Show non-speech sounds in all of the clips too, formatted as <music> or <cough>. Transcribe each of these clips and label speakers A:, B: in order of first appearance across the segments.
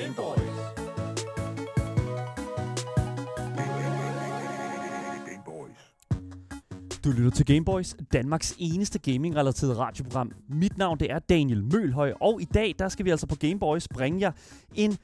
A: Gameboys.
B: Du lytter til Gameboys, Danmarks eneste gaming-relateret radioprogram. Mit navn det er Daniel Mølhøj, og i dag der skal vi altså på Gameboys bringe jer en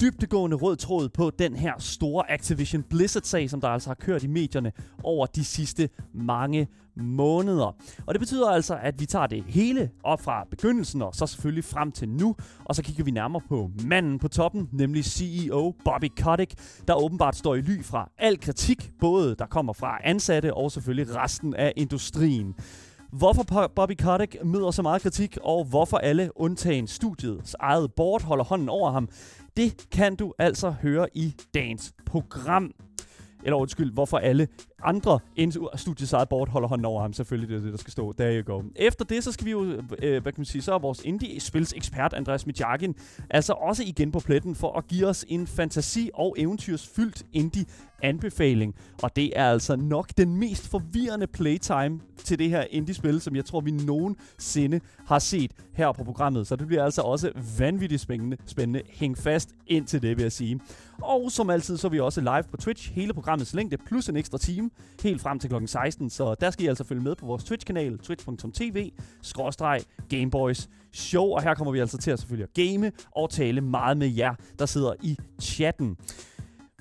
B: dybtegående rød tråd på den her store Activision Blizzard-sag, som der altså har kørt i medierne over de sidste mange måneder. Og det betyder altså, at vi tager det hele op fra begyndelsen og så selvfølgelig frem til nu, og så kigger vi nærmere på manden på toppen, nemlig CEO Bobby Kotick, der åbenbart står i ly fra al kritik, både der kommer fra ansatte og selvfølgelig resten af industrien. Hvorfor Bobby Kotick møder så meget kritik, og hvorfor alle undtagen studiets eget board holder hånden over ham, det kan du altså høre i dagens program. Eller undskyld, hvorfor alle andre end studiets eget board holder hånden over ham. Selvfølgelig, det er det, der skal stå. There you go. Efter det, så skal vi jo, øh, hvad kan man sige, så er vores indie-spils ekspert, Andreas Mitjagin, altså også igen på pletten for at give os en fantasi- og eventyrsfyldt indie anbefaling. Og det er altså nok den mest forvirrende playtime til det her indie-spil, som jeg tror, vi nogensinde har set her på programmet. Så det bliver altså også vanvittigt spændende. spændende. Hæng fast ind til det, vil jeg sige. Og som altid, så er vi også live på Twitch. Hele programmets længde plus en ekstra time, helt frem til kl. 16. Så der skal I altså følge med på vores Twitch-kanal, twitch.tv, skråstreg, Gameboys Show. Og her kommer vi altså til at selvfølgelig at game og tale meget med jer, der sidder i chatten.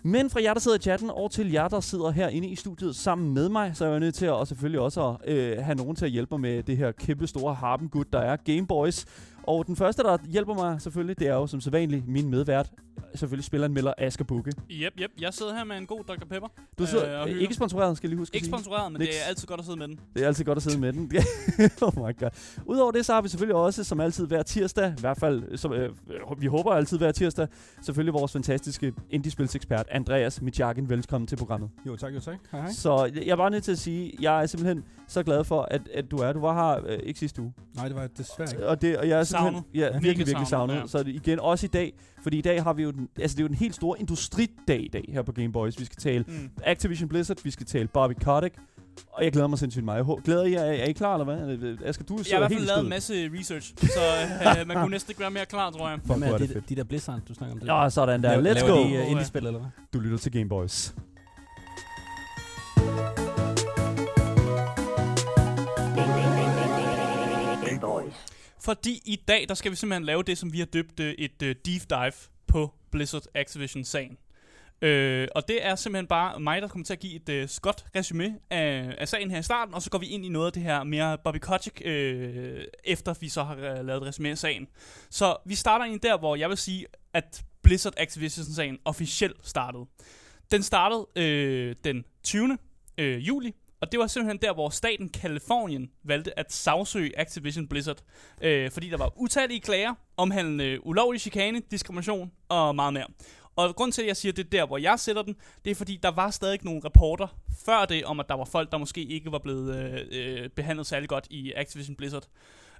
B: Men fra jer, der sidder i chatten, og til jer, der sidder herinde i studiet sammen med mig, så er jeg nødt til at og selvfølgelig også at øh, have nogen til at hjælpe mig med det her kæmpe store harpengud, der er Gameboys. Og den første, der hjælper mig selvfølgelig, det er jo som sædvanligt min medvært, selvfølgelig spilleren Miller Asger Bukke.
C: Yep, yep. Jeg sidder her med en god Dr. Pepper.
B: Du sidder
C: Øh,
B: øh, ikke sponsoreret, skal jeg lige huske
C: Ikke
B: sige.
C: sponsoreret, men
B: Niks.
C: det er altid godt at sidde med den.
B: Det er altid godt at sidde med den. <laughs> oh my god. Udover det, så har vi selvfølgelig også, som altid hver tirsdag, i hvert fald, som, øh, vi håber altid hver tirsdag, selvfølgelig vores fantastiske indie-spilsekspert, Andreas Mitjagin. Velkommen til programmet.
D: Jo, tak, jo, tak. Hej, hej.
B: Så jeg er bare nødt til at sige, jeg er simpelthen så glad for, at, at du er. Du var her øh, ikke sidste uge.
D: Nej, det var jeg desværre ikke.
B: Og, det, og jeg er
C: Savnet.
B: ja, virkelig,
C: Virkelig
B: virkelig savnet.
C: savnet,
B: Så er igen også i dag, fordi i dag har vi jo den, altså det er jo den helt store industridag i dag her på Game Boys. Vi skal tale
C: Mm.
B: Activision Blizzard, vi skal tale Bobby Kotick, og jeg glæder mig sindssygt meget. Jeg Glæder I jer? Er I klar, eller hvad? Asger, du
C: Jeg har i
B: sidder
C: hvert
B: helt
C: fald lavet en masse research, så øh, man kunne næsten ikke være mere klar, tror jeg.
B: Fuck, hvor er
D: er
B: det
D: de,
B: fedt.
D: de der Blizzard, du snakker om det?
B: Ja, sådan der.
D: Laver-
B: Let's
D: laver
B: go.
D: de
C: Åh,
D: uh,
C: ja.
D: indie-spil, eller hvad?
B: Du lytter til Game Boys.
C: Fordi i dag, der skal vi simpelthen lave det, som vi har døbt øh, et øh, deep dive på Blizzard Activision-sagen. Øh, og det er simpelthen bare mig, der kommer til at give et øh, skot resume af, af sagen her i starten, og så går vi ind i noget af det her mere Bobby Kotick, øh, efter vi så har øh, lavet et resume af sagen. Så vi starter ind der, hvor jeg vil sige, at Blizzard Activision-sagen officielt startede. Den startede øh, den 20. Øh, juli, og det var simpelthen der, hvor staten Kalifornien valgte at sagsøge Activision Blizzard, øh, fordi der var utallige klager omhandlende ulovlig chikane, diskrimination og meget mere. Og grund til, at jeg siger, at det er der, hvor jeg sætter den, det er fordi, der var stadig nogle rapporter før det, om at der var folk, der måske ikke var blevet øh, øh, behandlet særlig godt i Activision Blizzard.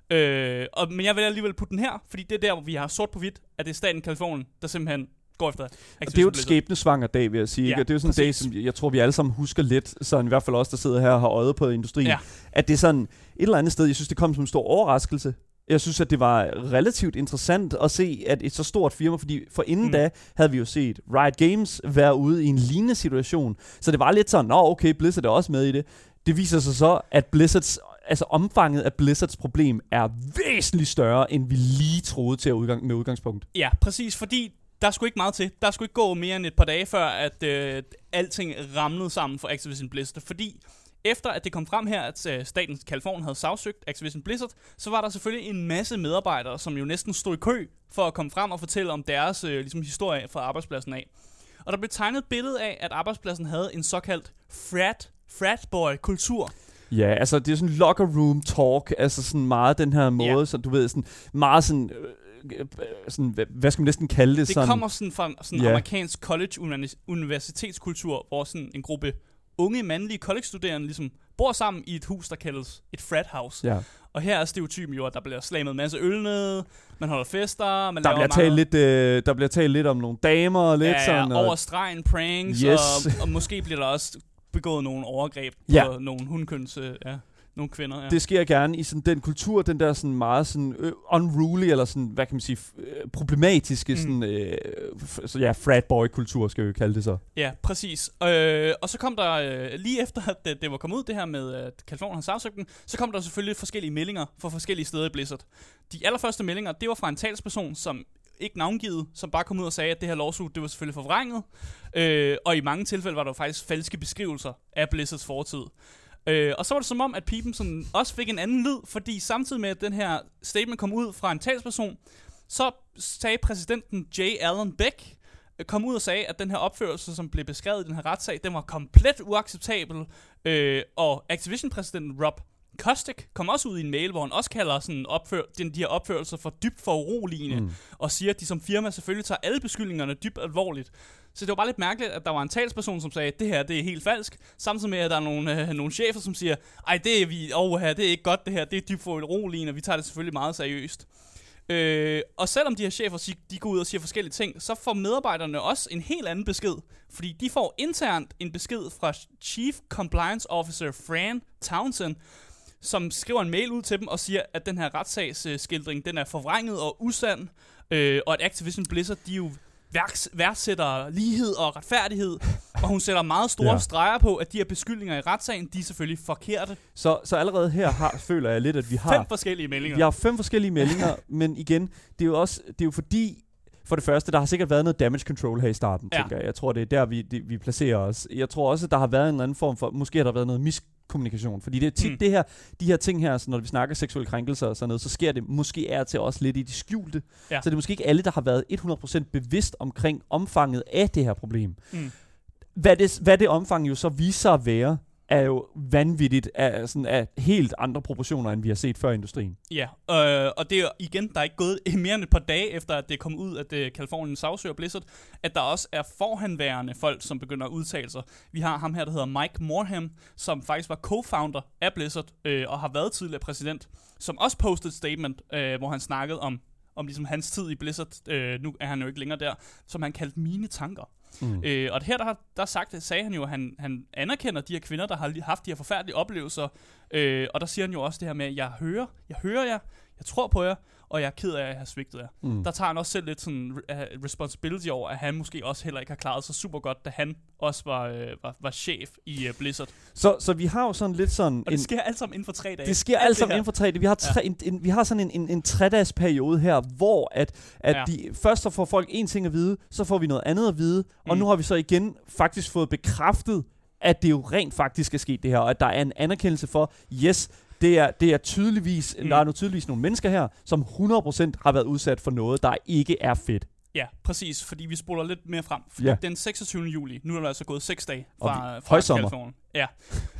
C: Øh, og, men jeg vil alligevel putte den her, fordi det er der, hvor vi har sort på hvidt, at det er staten Kalifornien, der simpelthen går efter
B: Og det er jo et skæbnesvanger dag, vil jeg sige.
C: Ja,
B: ikke? Og det er jo sådan en dag, som jeg tror, vi alle sammen husker lidt, så i hvert fald os, der sidder her og har øjet på industrien,
C: Ja.
B: at det er sådan et eller andet sted, jeg synes, det kom som en stor overraskelse. Jeg synes, at det var relativt interessant at se, at et så stort firma, fordi for inden
C: mm.
B: da havde vi jo set Riot Games være ude i en lignende situation. Så det var lidt sådan, nå okay, Blizzard er også med i det. Det viser sig så, at Blizzards, altså omfanget af Blizzards problem er væsentligt større, end vi lige troede til at udgang, med udgangspunkt.
C: Ja, præcis, fordi der skulle ikke meget til. Der skulle ikke gå mere end et par dage før, at øh, alting ramlede sammen for Activision Blizzard. Fordi efter at det kom frem her, at øh, statens Kalifornien havde sagsøgt Activision Blizzard, så var der selvfølgelig en masse medarbejdere, som jo næsten stod i kø for at komme frem og fortælle om deres øh, ligesom, historie fra arbejdspladsen af. Og der blev tegnet et billede af, at arbejdspladsen havde en såkaldt frat, fratboy-kultur.
B: Ja, altså det er sådan locker room talk, altså sådan meget den her måde,
C: Ja.
B: så du ved, sådan meget sådan, øh, sådan hvad, hvad skal man næsten kalde det?
C: Det
B: sådan,
C: kommer sådan fra sådan
B: Ja.
C: amerikansk college uni- universitetskultur, hvor sådan en gruppe unge mandlige college-studerende ligesom bor sammen i et hus, der kaldes et frat house.
B: Ja.
C: Og her er stereotypen jo, at der bliver slammet en masse øl ned, man holder fester, man
B: Der
C: laver
B: bliver, talt lidt, øh, der bliver talt lidt om nogle damer og lidt
C: ja,
B: sådan.
C: ja, over stregen pranks,
B: Yes.
C: og, og måske bliver der også begået nogle overgreb
B: Ja.
C: på nogle hundkøns, øh, ja, nogle kvinder. Ja.
B: Det sker gerne i sådan den kultur, den der sådan meget sådan uh, unruly, eller sådan, hvad kan man sige, uh, problematiske, mm. sådan, uh, så ja, frat boy kultur, skal vi kalde det så.
C: Ja, præcis. Øh, og så kom der, øh, lige efter at det, det var kommet ud, det her med, at Kalifornien har sagsøgt den, så kom der selvfølgelig forskellige meldinger fra forskellige steder i Blizzard. De allerførste meldinger, det var fra en talsperson, som ikke navngivet, som bare kom ud og sagde, at det her lawsuit, det var selvfølgelig forvrænget. Øh, og i mange tilfælde var der faktisk falske beskrivelser af Blizzards fortid. Øh, og så var det som om, at Pipen sådan også fik en anden lyd, fordi samtidig med, at den her statement kom ud fra en talsperson, så sagde præsidenten J. Allen Beck, øh, kom ud og sagde, at den her opførelse, som blev beskrevet i den her retssag, den var komplet uacceptabel. Øh, og Activision-præsidenten Rob Kostik kom også ud i en mail, hvor han også kalder sådan opfør, den, de her opførelser for dybt foruroligende, mm. og siger, at de som firma selvfølgelig tager alle beskyldningerne dybt alvorligt. Så det var bare lidt mærkeligt, at der var en talsperson, som sagde, at det her det er helt falsk, samtidig med, at der er nogle, øh, nogle chefer, som siger, ej, det er, vi, oh, her, det er ikke godt det her, det er dybt foruroligende, og vi tager det selvfølgelig meget seriøst. Øh, og selvom de her chefer de går ud og siger forskellige ting, så får medarbejderne også en helt anden besked. Fordi de får internt en besked fra Chief Compliance Officer Fran Townsend, som skriver en mail ud til dem og siger, at den her retssagsskildring, den er forvrænget og usand, øh, og at Activision Blizzard, de jo værks, værdsætter lighed og retfærdighed, og hun sætter meget store ja. streger på, at de her beskyldninger i retssagen, de er selvfølgelig forkerte.
B: Så, så allerede her har, føler jeg lidt, at vi har...
C: Fem forskellige meldinger.
B: Vi har fem forskellige meldinger, <laughs> men igen, det er jo også, det er jo fordi, for det første, der har sikkert været noget damage control her i starten, ja. tænker jeg. Jeg tror, det er der, vi, det, vi placerer os. Jeg tror også, at der har været en eller anden form for, måske har der været noget mis kommunikation. Fordi det er tit mm. det her, de her ting her, så når vi snakker seksuelle krænkelser og sådan noget, så sker det måske er til også lidt i de skjulte. Ja. Så det er måske ikke alle, der har været 100% bevidst omkring omfanget af det her problem. Mm. Hvad, det, hvad det omfang jo så viser at være, er jo vanvittigt af, sådan af helt andre proportioner, end vi har set før i industrien.
C: Ja, øh, og det er igen, der er ikke gået mere end et par dage efter, at det kom ud, at det Californien sagsøger Blizzard, at der også er forhenværende folk, som begynder at udtale sig. Vi har ham her, der hedder Mike Morham, som faktisk var co-founder af Blizzard, øh, og har været tidligere præsident, som også postede et statement, øh, hvor han snakkede om om ligesom hans tid i Blizzard, øh, nu er han jo ikke længere der, som han kaldte mine tanker. Mm. Øh, og her der, har, der sagt, sagde han jo, at han, han anerkender de her kvinder, der har haft de her forfærdelige oplevelser. Øh, og der siger han jo også det her med, at jeg hører, jeg hører jer, jeg tror på jer, og jeg er ked af, at jeg har svigtet jer. Mm. Der tager han også selv lidt sådan uh, responsibility over, at han måske også heller ikke har klaret sig super godt, da han også var, uh, var, var chef i uh, Blizzard.
B: Så, så vi har jo sådan lidt sådan...
C: Og det sker alt sammen inden for tre dage.
B: Det sker alt sammen inden for tre dage. Vi har, tre, ja. en, en, vi har sådan en, en, en tre-dages periode her, hvor at, at ja. de, først så får folk en ting at vide, så får vi noget andet at vide, mm. og nu har vi så igen faktisk fået bekræftet, at det jo rent faktisk er sket det her, og at der er en anerkendelse for, yes, det er, det er tydeligvis, mm. der er nu tydeligvis nogle mennesker her, som 100% har været udsat for noget, der ikke er fedt.
C: Ja, præcis, fordi vi spoler lidt mere frem. Ja. Den 26. juli, nu er der altså gået 6 dage fra, fra Kalifornien. Ja.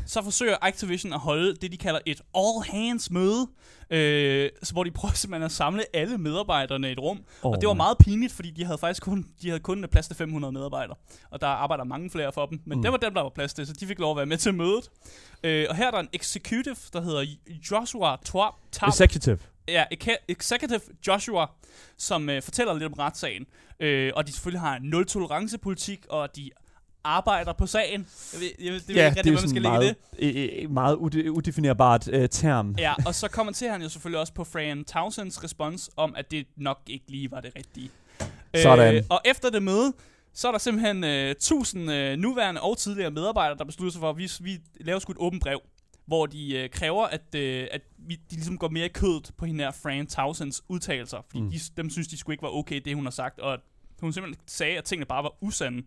C: Så forsøger Activision at holde det, de kalder et all-hands-møde, øh, hvor de prøver <laughs> simpelthen at samle alle medarbejderne i et rum. Oh, og det var meget pinligt, fordi de havde faktisk kun, de havde kun plads til 500 medarbejdere. Og der arbejder mange flere for dem. Men mm. det var dem, der var plads til, så de fik lov at være med til mødet. Øh, og her er der en executive, der hedder Joshua Twab.
B: Executive.
C: Ja, Executive Joshua, som øh, fortæller lidt om retssagen. Øh, og de selvfølgelig har en nul-tolerance-politik, og de arbejder på sagen. Jeg ved, jeg det ja, ved ikke rigtig, hvad man skal meget,
B: lægge det. meget udefinerbart uh, term.
C: Ja, og så <laughs> kommenterer han jo selvfølgelig også på Fran Townsends respons om, at det nok ikke lige var det rigtige.
B: Sådan.
C: Øh, og efter det møde, så er der simpelthen uh, tusind uh, nuværende og tidligere medarbejdere, der beslutter sig for, at vi, vi laver sgu et åbent brev, hvor de uh, kræver, at, uh, at vi, de ligesom går mere i kødet på hende her Fran Townsends udtalelser, fordi mm. de, dem synes, de skulle ikke var okay, det hun har sagt, og hun simpelthen sagde, at tingene bare var usande.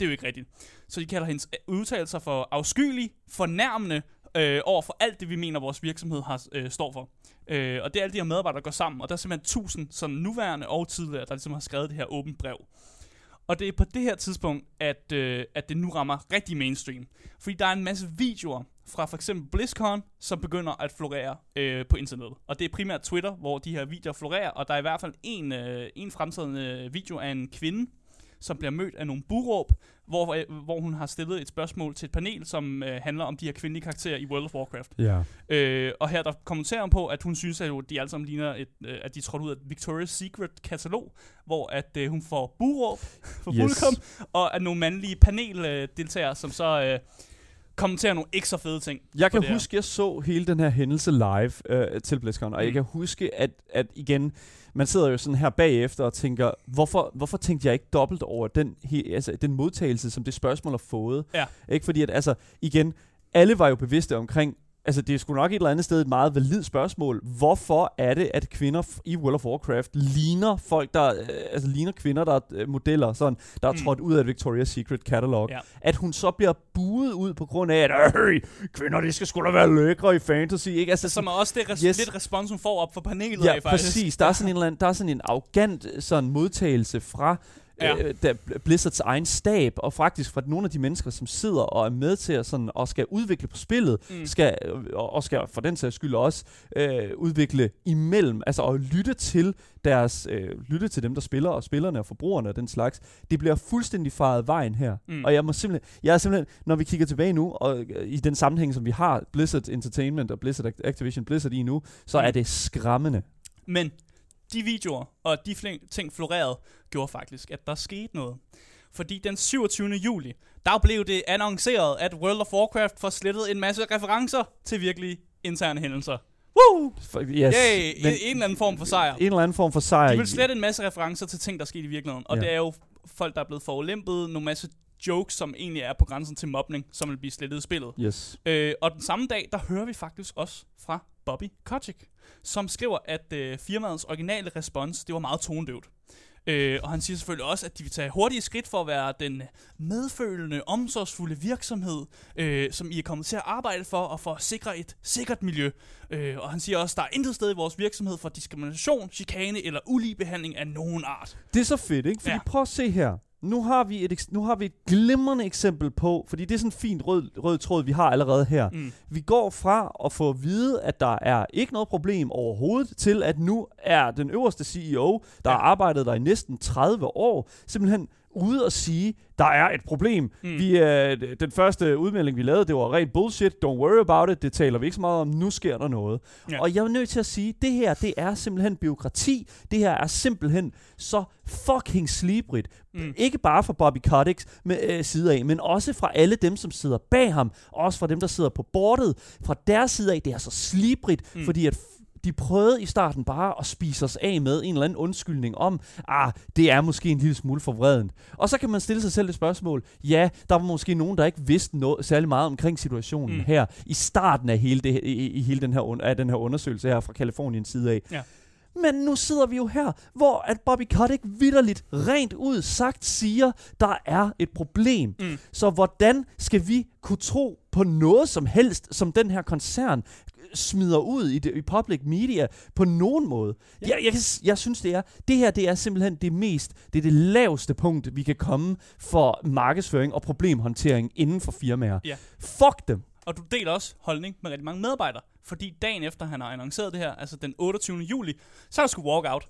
C: Det er jo ikke rigtigt. Så de kalder hendes øh, udtalelser for afskyelige, fornærmende øh, over for alt det, vi mener, vores virksomhed har, øh, står for. Øh, og det er alle de her medarbejdere, der går sammen, og der er simpelthen tusind sådan nuværende og tidligere, der ligesom har skrevet det her åbent brev. Og det er på det her tidspunkt, at, øh, at det nu rammer rigtig mainstream. Fordi der er en masse videoer fra for eksempel BlizzCon, som begynder at florere øh, på internettet. Og det er primært Twitter, hvor de her videoer florerer, og der er i hvert fald en, øh, en fremtrædende video af en kvinde, som bliver mødt af nogle buråb, hvor, øh, hvor hun har stillet et spørgsmål til et panel, som øh, handler om de her kvindelige karakterer i World of Warcraft.
B: Ja.
C: Øh, og her der kommenterer hun på, at hun synes, at de alle sammen ligner, et, øh, at de trådte ud af Victoria's Secret-katalog, hvor at øh, hun får buråb for yes. publikum, og at nogle mandlige paneldeltagere, som så... Øh, kommentere nogle ikke så fede ting.
B: Jeg kan huske, jeg så hele den her hændelse live øh, til BlizzCon, og mm. jeg kan huske, at, at igen, man sidder jo sådan her bagefter og tænker, hvorfor, hvorfor tænkte jeg ikke dobbelt over den, he, altså, den modtagelse, som det spørgsmål har fået?
C: Ja.
B: Ikke fordi, at altså, igen, alle var jo bevidste omkring, altså det er sgu nok et eller andet sted et meget validt spørgsmål. Hvorfor er det, at kvinder i World of Warcraft ligner folk, der, øh, altså ligner kvinder, der er øh, modeller, sådan, der er
C: Mm.
B: trådt ud af Victoria's Secret catalog?
C: Ja.
B: At hun så bliver buet ud på grund af, at øh, kvinder, de skal sgu da være lækre i fantasy, ikke? Altså,
C: Som er også det res-
B: Yes.
C: yes. lidt respons, hun får op for panelet
B: Ja,
C: af, faktisk.
B: præcis. Der er sådan en, eller anden, der er sådan en arrogant sådan modtagelse fra
C: Ja.
B: øh, der, Blizzards egen stab, og faktisk fra nogle af de mennesker, som sidder og er med til at sådan, og skal udvikle på spillet,
C: Mm.
B: skal, øh, og, og skal for den sags skyld også øh, udvikle imellem, altså at lytte til deres, øh, lytte til dem, der spiller, og spillerne og forbrugerne og den slags. Det bliver fuldstændig faret vejen her.
C: Mm.
B: Og jeg må simpelthen, jeg er simpelthen, når vi kigger tilbage nu, og øh, i den sammenhæng, som vi har Blizzard Entertainment og Blizzard Activision Blizzard i nu, så
C: Mm.
B: er det skræmmende.
C: Men de videoer og de ting florerede, gjorde faktisk, at der skete noget. Fordi den 27. juli, der blev det annonceret, at World of Warcraft får slettet en masse referencer til virkelige interne hændelser. Woo!
B: Yes,
C: Yay! En,
B: men
C: en eller anden form for sejr.
B: en eller anden form for sejr.
C: De vil slette en masse referencer til ting, der skete i virkeligheden. Og
B: Ja.
C: det er jo folk, der er blevet forulæmpet, nogle masse jokes, som egentlig er på grænsen til mobning, som vil blive slettet i spillet.
B: Yes.
C: Øh, og den samme dag, der hører vi faktisk også fra Bobby Kotick, som skriver, at øh, firmaets originale respons, det var meget tonedøvt. Øh, og han siger selvfølgelig også, at de vil tage hurtige skridt for at være den medfølende, omsorgsfulde virksomhed, øh, som I er kommet til at arbejde for, og for at sikre et sikkert miljø. Øh, og han siger også, at der er intet sted i vores virksomhed for diskrimination, chikane eller ulige behandling af nogen art.
B: Det er så fedt, ikke? Fordi. Ja. prøv at se her. Nu har, vi et, nu har vi et glimrende eksempel på, fordi det er sådan en fint rød, rød tråd, vi har allerede her.
C: Mm.
B: Vi går fra at få at vide, at der er ikke noget problem overhovedet, til at nu er den øverste CEO, der
C: Ja.
B: har arbejdet der i næsten 30 år, simpelthen ude og sige, der er et problem. Mm. Vi, øh, den første udmelding, vi lavede, det var rent bullshit. Don't worry about it. Det taler vi ikke så meget om. Nu sker der noget.
C: Ja.
B: Og jeg er nødt til at sige, det her, det er simpelthen byråkrati. Det her er simpelthen så fucking slibrigt.
C: Mm.
B: Ikke bare fra Bobby Kotick's med, øh, side af, men også fra alle dem, som sidder bag ham. Også fra dem, der sidder på bordet. Fra deres side af, det er så slibrigt, mm. Fordi at de prøvede i starten bare at spise os af med en eller anden undskyldning om, ah, det er måske en lille smule for vredent. Og så kan man stille sig selv et spørgsmål. Ja, der var måske nogen, der ikke vidste noget, særlig meget omkring situationen mm. Her i starten af hele, det, i, i hele den, her, af den her undersøgelse her fra Kaliforniens side af.
C: Ja.
B: Men nu sidder vi jo her, hvor at Bobby Kotick vidderligt rent ud sagt siger, der er et problem.
C: Mm.
B: Så hvordan skal vi kunne tro på noget som helst, som den her koncern smider ud i, det, i public media på nogen måde? Ja. Jeg, jeg, jeg synes, det er, det her det er simpelthen det mest, det er det laveste punkt, vi kan komme for markedsføring og problemhåndtering inden for firmaer.
C: Ja.
B: Fuck dem.
C: Og du deler også holdning med rigtig mange medarbejdere. Fordi dagen efter han har annonceret det her, altså den 28. juli, så er der sgu walkout.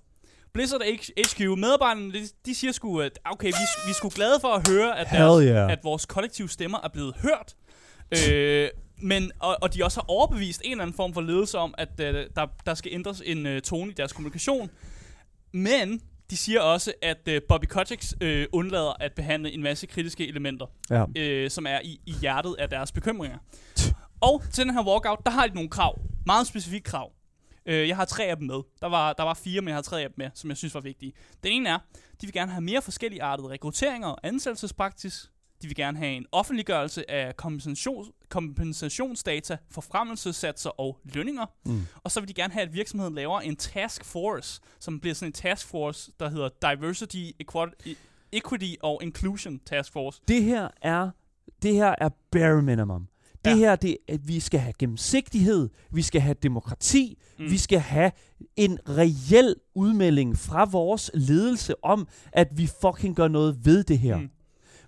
C: Blizzard HQ, medarbejderne, de, de siger sgu, at okay, vi, vi er sgu glade for at høre, at, deres,
B: yeah.
C: at vores kollektive stemmer er blevet hørt. Øh, men, og, og de også har overbevist en eller anden form for ledelse om, at øh, der, der skal ændres en øh, tone i deres kommunikation. Men de siger også, at øh, Bobby Kotick øh, undlader at behandle en masse kritiske elementer
B: Ja.
C: øh, som er i, i hjertet af deres bekymringer. Og til den her walkout, der har de nogle krav. Meget specifikke krav. Øh, jeg har tre af dem med. Der var, der var fire, men jeg har tre af dem med, som jeg synes var vigtige. Den ene er, de vil gerne have mere forskellige artede rekrutteringer og ansættelsespraksis. De vil gerne have en offentliggørelse af kompensation, kompensationsdata, forfremmelsessatser og lønninger.
B: Mm.
C: Og så vil de gerne have, at virksomheden laver en task force, som bliver sådan en task force, der hedder Diversity, Equality, Equity og Inclusion Task Force.
B: Det her er det her er bare minimum. Det
C: Ja.
B: her, det, at vi skal have gennemsigtighed, vi skal have demokrati. Mm. vi skal have en reel udmelding fra vores ledelse om, at vi fucking gør noget ved det her. Mm.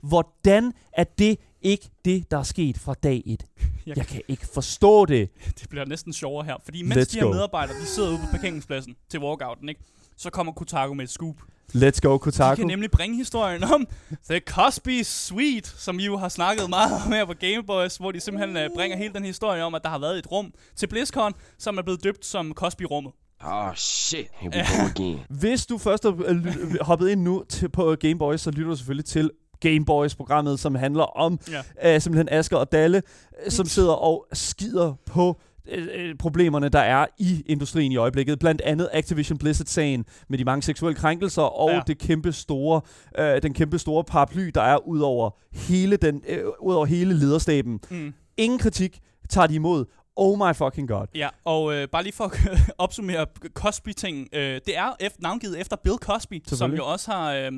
B: Hvordan er det ikke det, der er sket fra dag et?
C: Jeg-
B: Jeg kan ikke forstå det. <laughs>
C: Det bliver næsten sjovere her, fordi mens
B: Let's
C: de her
B: go.
C: medarbejdere, de sidder ude på parkeringspladsen til walkouten, ikke? så kommer Kotaku med et scoop.
B: Let's go,
C: De
B: Kotaku.
C: kan nemlig bringe historien om The Cosby Suite, som vi jo har snakket meget om her på Game Boys, hvor de simpelthen uh, bringer hele den historie om, at der har været et rum til BlizzCon, som er blevet døbt som Cosby-rummet.
A: Oh shit, here we go again.
B: Hvis du først er øh, ly- hoppet ind nu til, på Game Boys, så lytter du selvfølgelig til Game Boys-programmet, som handler om
C: Ja.
B: øh, simpelthen Asger og Dalle, øh, som sidder og skider på øh, øh, problemerne, der er i industrien i øjeblikket. Blandt andet Activision Blizzard-sagen med de mange seksuelle krænkelser og
C: Ja.
B: det kæmpe store, øh, den kæmpe store paraply, der er ud over hele, den, øh, ud over hele lederstaben.
C: Mm.
B: Ingen kritik tager de imod. Oh my fucking god.
C: Ja, og øh, bare lige for at <laughs> opsummere Cosby-ting. Øh, det er efter, navngivet efter Bill Cosby, som jo også har øh,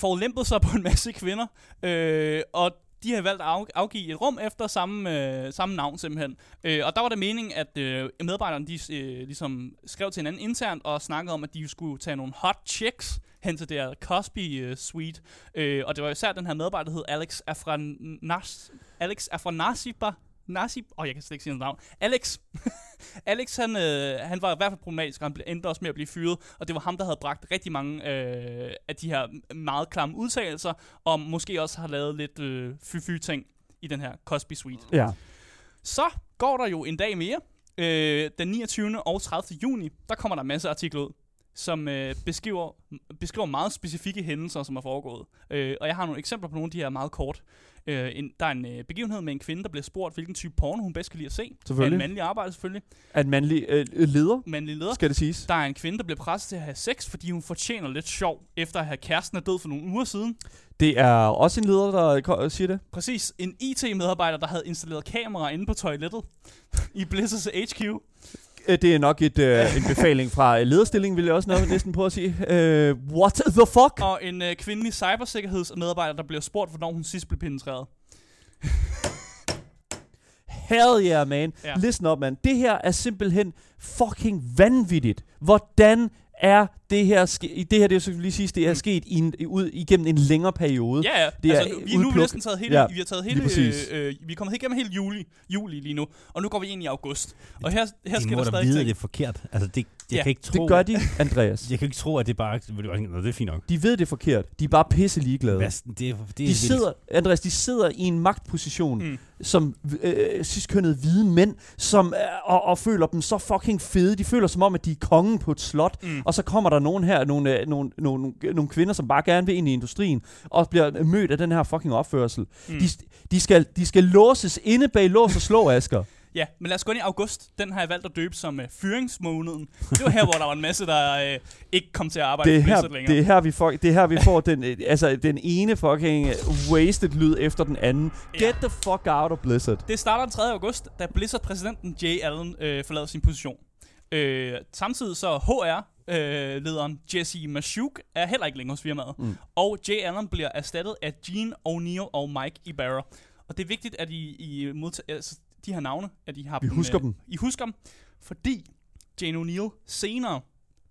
C: forlæmpet sig <laughs> på en masse kvinder. Øh, og de har valgt at af, afgive et rum efter samme, øh, samme navn simpelthen. Øh, og der var det meningen, at øh, medarbejderne de, øh, ligesom skrev til hinanden internt og snakkede om, at de skulle tage nogle hot chicks hen til det her Cosby øh, Suite. Øh, og det var især den her medarbejder, der hed Alex Afranas, Alex Afranasiba, Nasib, åh, oh, jeg kan slet ikke sige hans navn. Alex, <laughs> Alex han, øh, han var i hvert fald problematisk, og han blev- endte også med at blive fyret, og det var ham, der havde bragt rigtig mange øh, af de her meget klamme udtalelser, og måske også har lavet lidt øh, fy ting i den her Cosby Suite.
B: Ja.
C: Så går der jo en dag mere. Øh, den 29. og 30. juni, der kommer der en masse artikler ud, som øh, beskriver, beskriver meget specifikke hændelser, som er foregået. Øh, og jeg har nogle eksempler på nogle af de her meget kort. Øh, en, der er en øh, begivenhed med en kvinde, der bliver spurgt, hvilken type porno hun bedst kan lide at se. Af
B: Selvfølgelig.
C: en mandlig arbejder selvfølgelig.
B: Er en mandlig øh, leder,
C: Mandlig leder.
B: skal det siges.
C: Der er en kvinde, der bliver presset til at have sex, fordi hun fortjener lidt sjov, efter at have kæresten er død for nogle uger siden.
B: Det er også en leder, der siger det.
C: Præcis. En IT-medarbejder, der havde installeret kameraer inde på toilettet <laughs> i Blizzards HQ.
B: Øh, Det er nok et, øh, en befaling fra øh, lederstillingen, vil jeg også nok næsten prøve at sige. Øh, what the fuck?
C: Og en øh, kvindelig cybersikkerhedsmedarbejder, der bliver spurgt, hvornår hun sidst blev penetreret.
B: Hell yeah, man.
C: Ja.
B: Listen up, man. Det her er simpelthen fucking vanvittigt. Hvordan er det her ske- Det her, det er så lige sige, det er sket i en, i- ud igennem en længere periode.
C: Ja, ja.
B: Det er
C: altså, vi, nu er vi næsten taget hele,
B: Ja,
C: vi har taget hele, øh, øh, vi er kommet igennem hele juli, juli lige nu, og nu går vi ind i august. Og her, her
A: de
C: skal
A: må
C: der stadig
A: vide,
C: ting.
A: det er forkert. Altså, det, jeg
C: Ja,
A: kan ikke tro,
B: Det gør de, Andreas.
A: Jeg kan ikke tro, at det bare... Nå, det er fint nok.
B: De ved, det er forkert. De er bare pisse ligeglade.
A: Hvad, det, er, det er
B: De
A: vildt.
B: sidder, Andreas, de sidder i en magtposition,
C: Mm.
B: mm. som øh, sidstkønnede hvide mænd, som, øh, og, og føler dem så fucking fede. De føler som om, at de er kongen på et slot.
C: Mm.
B: Og så kommer der nogen her, nogle, øh, nogle, nogle, nogle kvinder, som bare gerne vil ind i industrien, og bliver mødt af den her fucking opførsel.
C: Mm.
B: De, de, skal, de skal låses inde bag lås og slå, <laughs> Asger.
C: Ja, men lad os gå ind i august. Den har jeg valgt at døbe som uh, fyringsmåneden. Det var her, hvor der var en masse, der uh, ikke kom til at arbejde
B: Det er, her,
C: længere.
B: det er her, vi får, det er her, vi får den, øh, altså, den ene fucking øh, wasted lyd efter den anden.
C: Ja.
B: Get the fuck out of Blizzard.
C: Det starter den 3. august, da Blizzard-præsidenten Jay Allen øh, forlader sin position. Øh, samtidig så HR-lederen Jesse Mashuk er heller ikke længere hos firmaet. Mm. Og Jay Allen bliver erstattet af Gene O'Neill og Mike Ibarra. Og det er vigtigt, at I, I modtager altså, de her navne, at I har
B: Vi
C: dem,
B: husker
C: øh,
B: dem.
C: I husker dem, fordi Jane O'Neill senere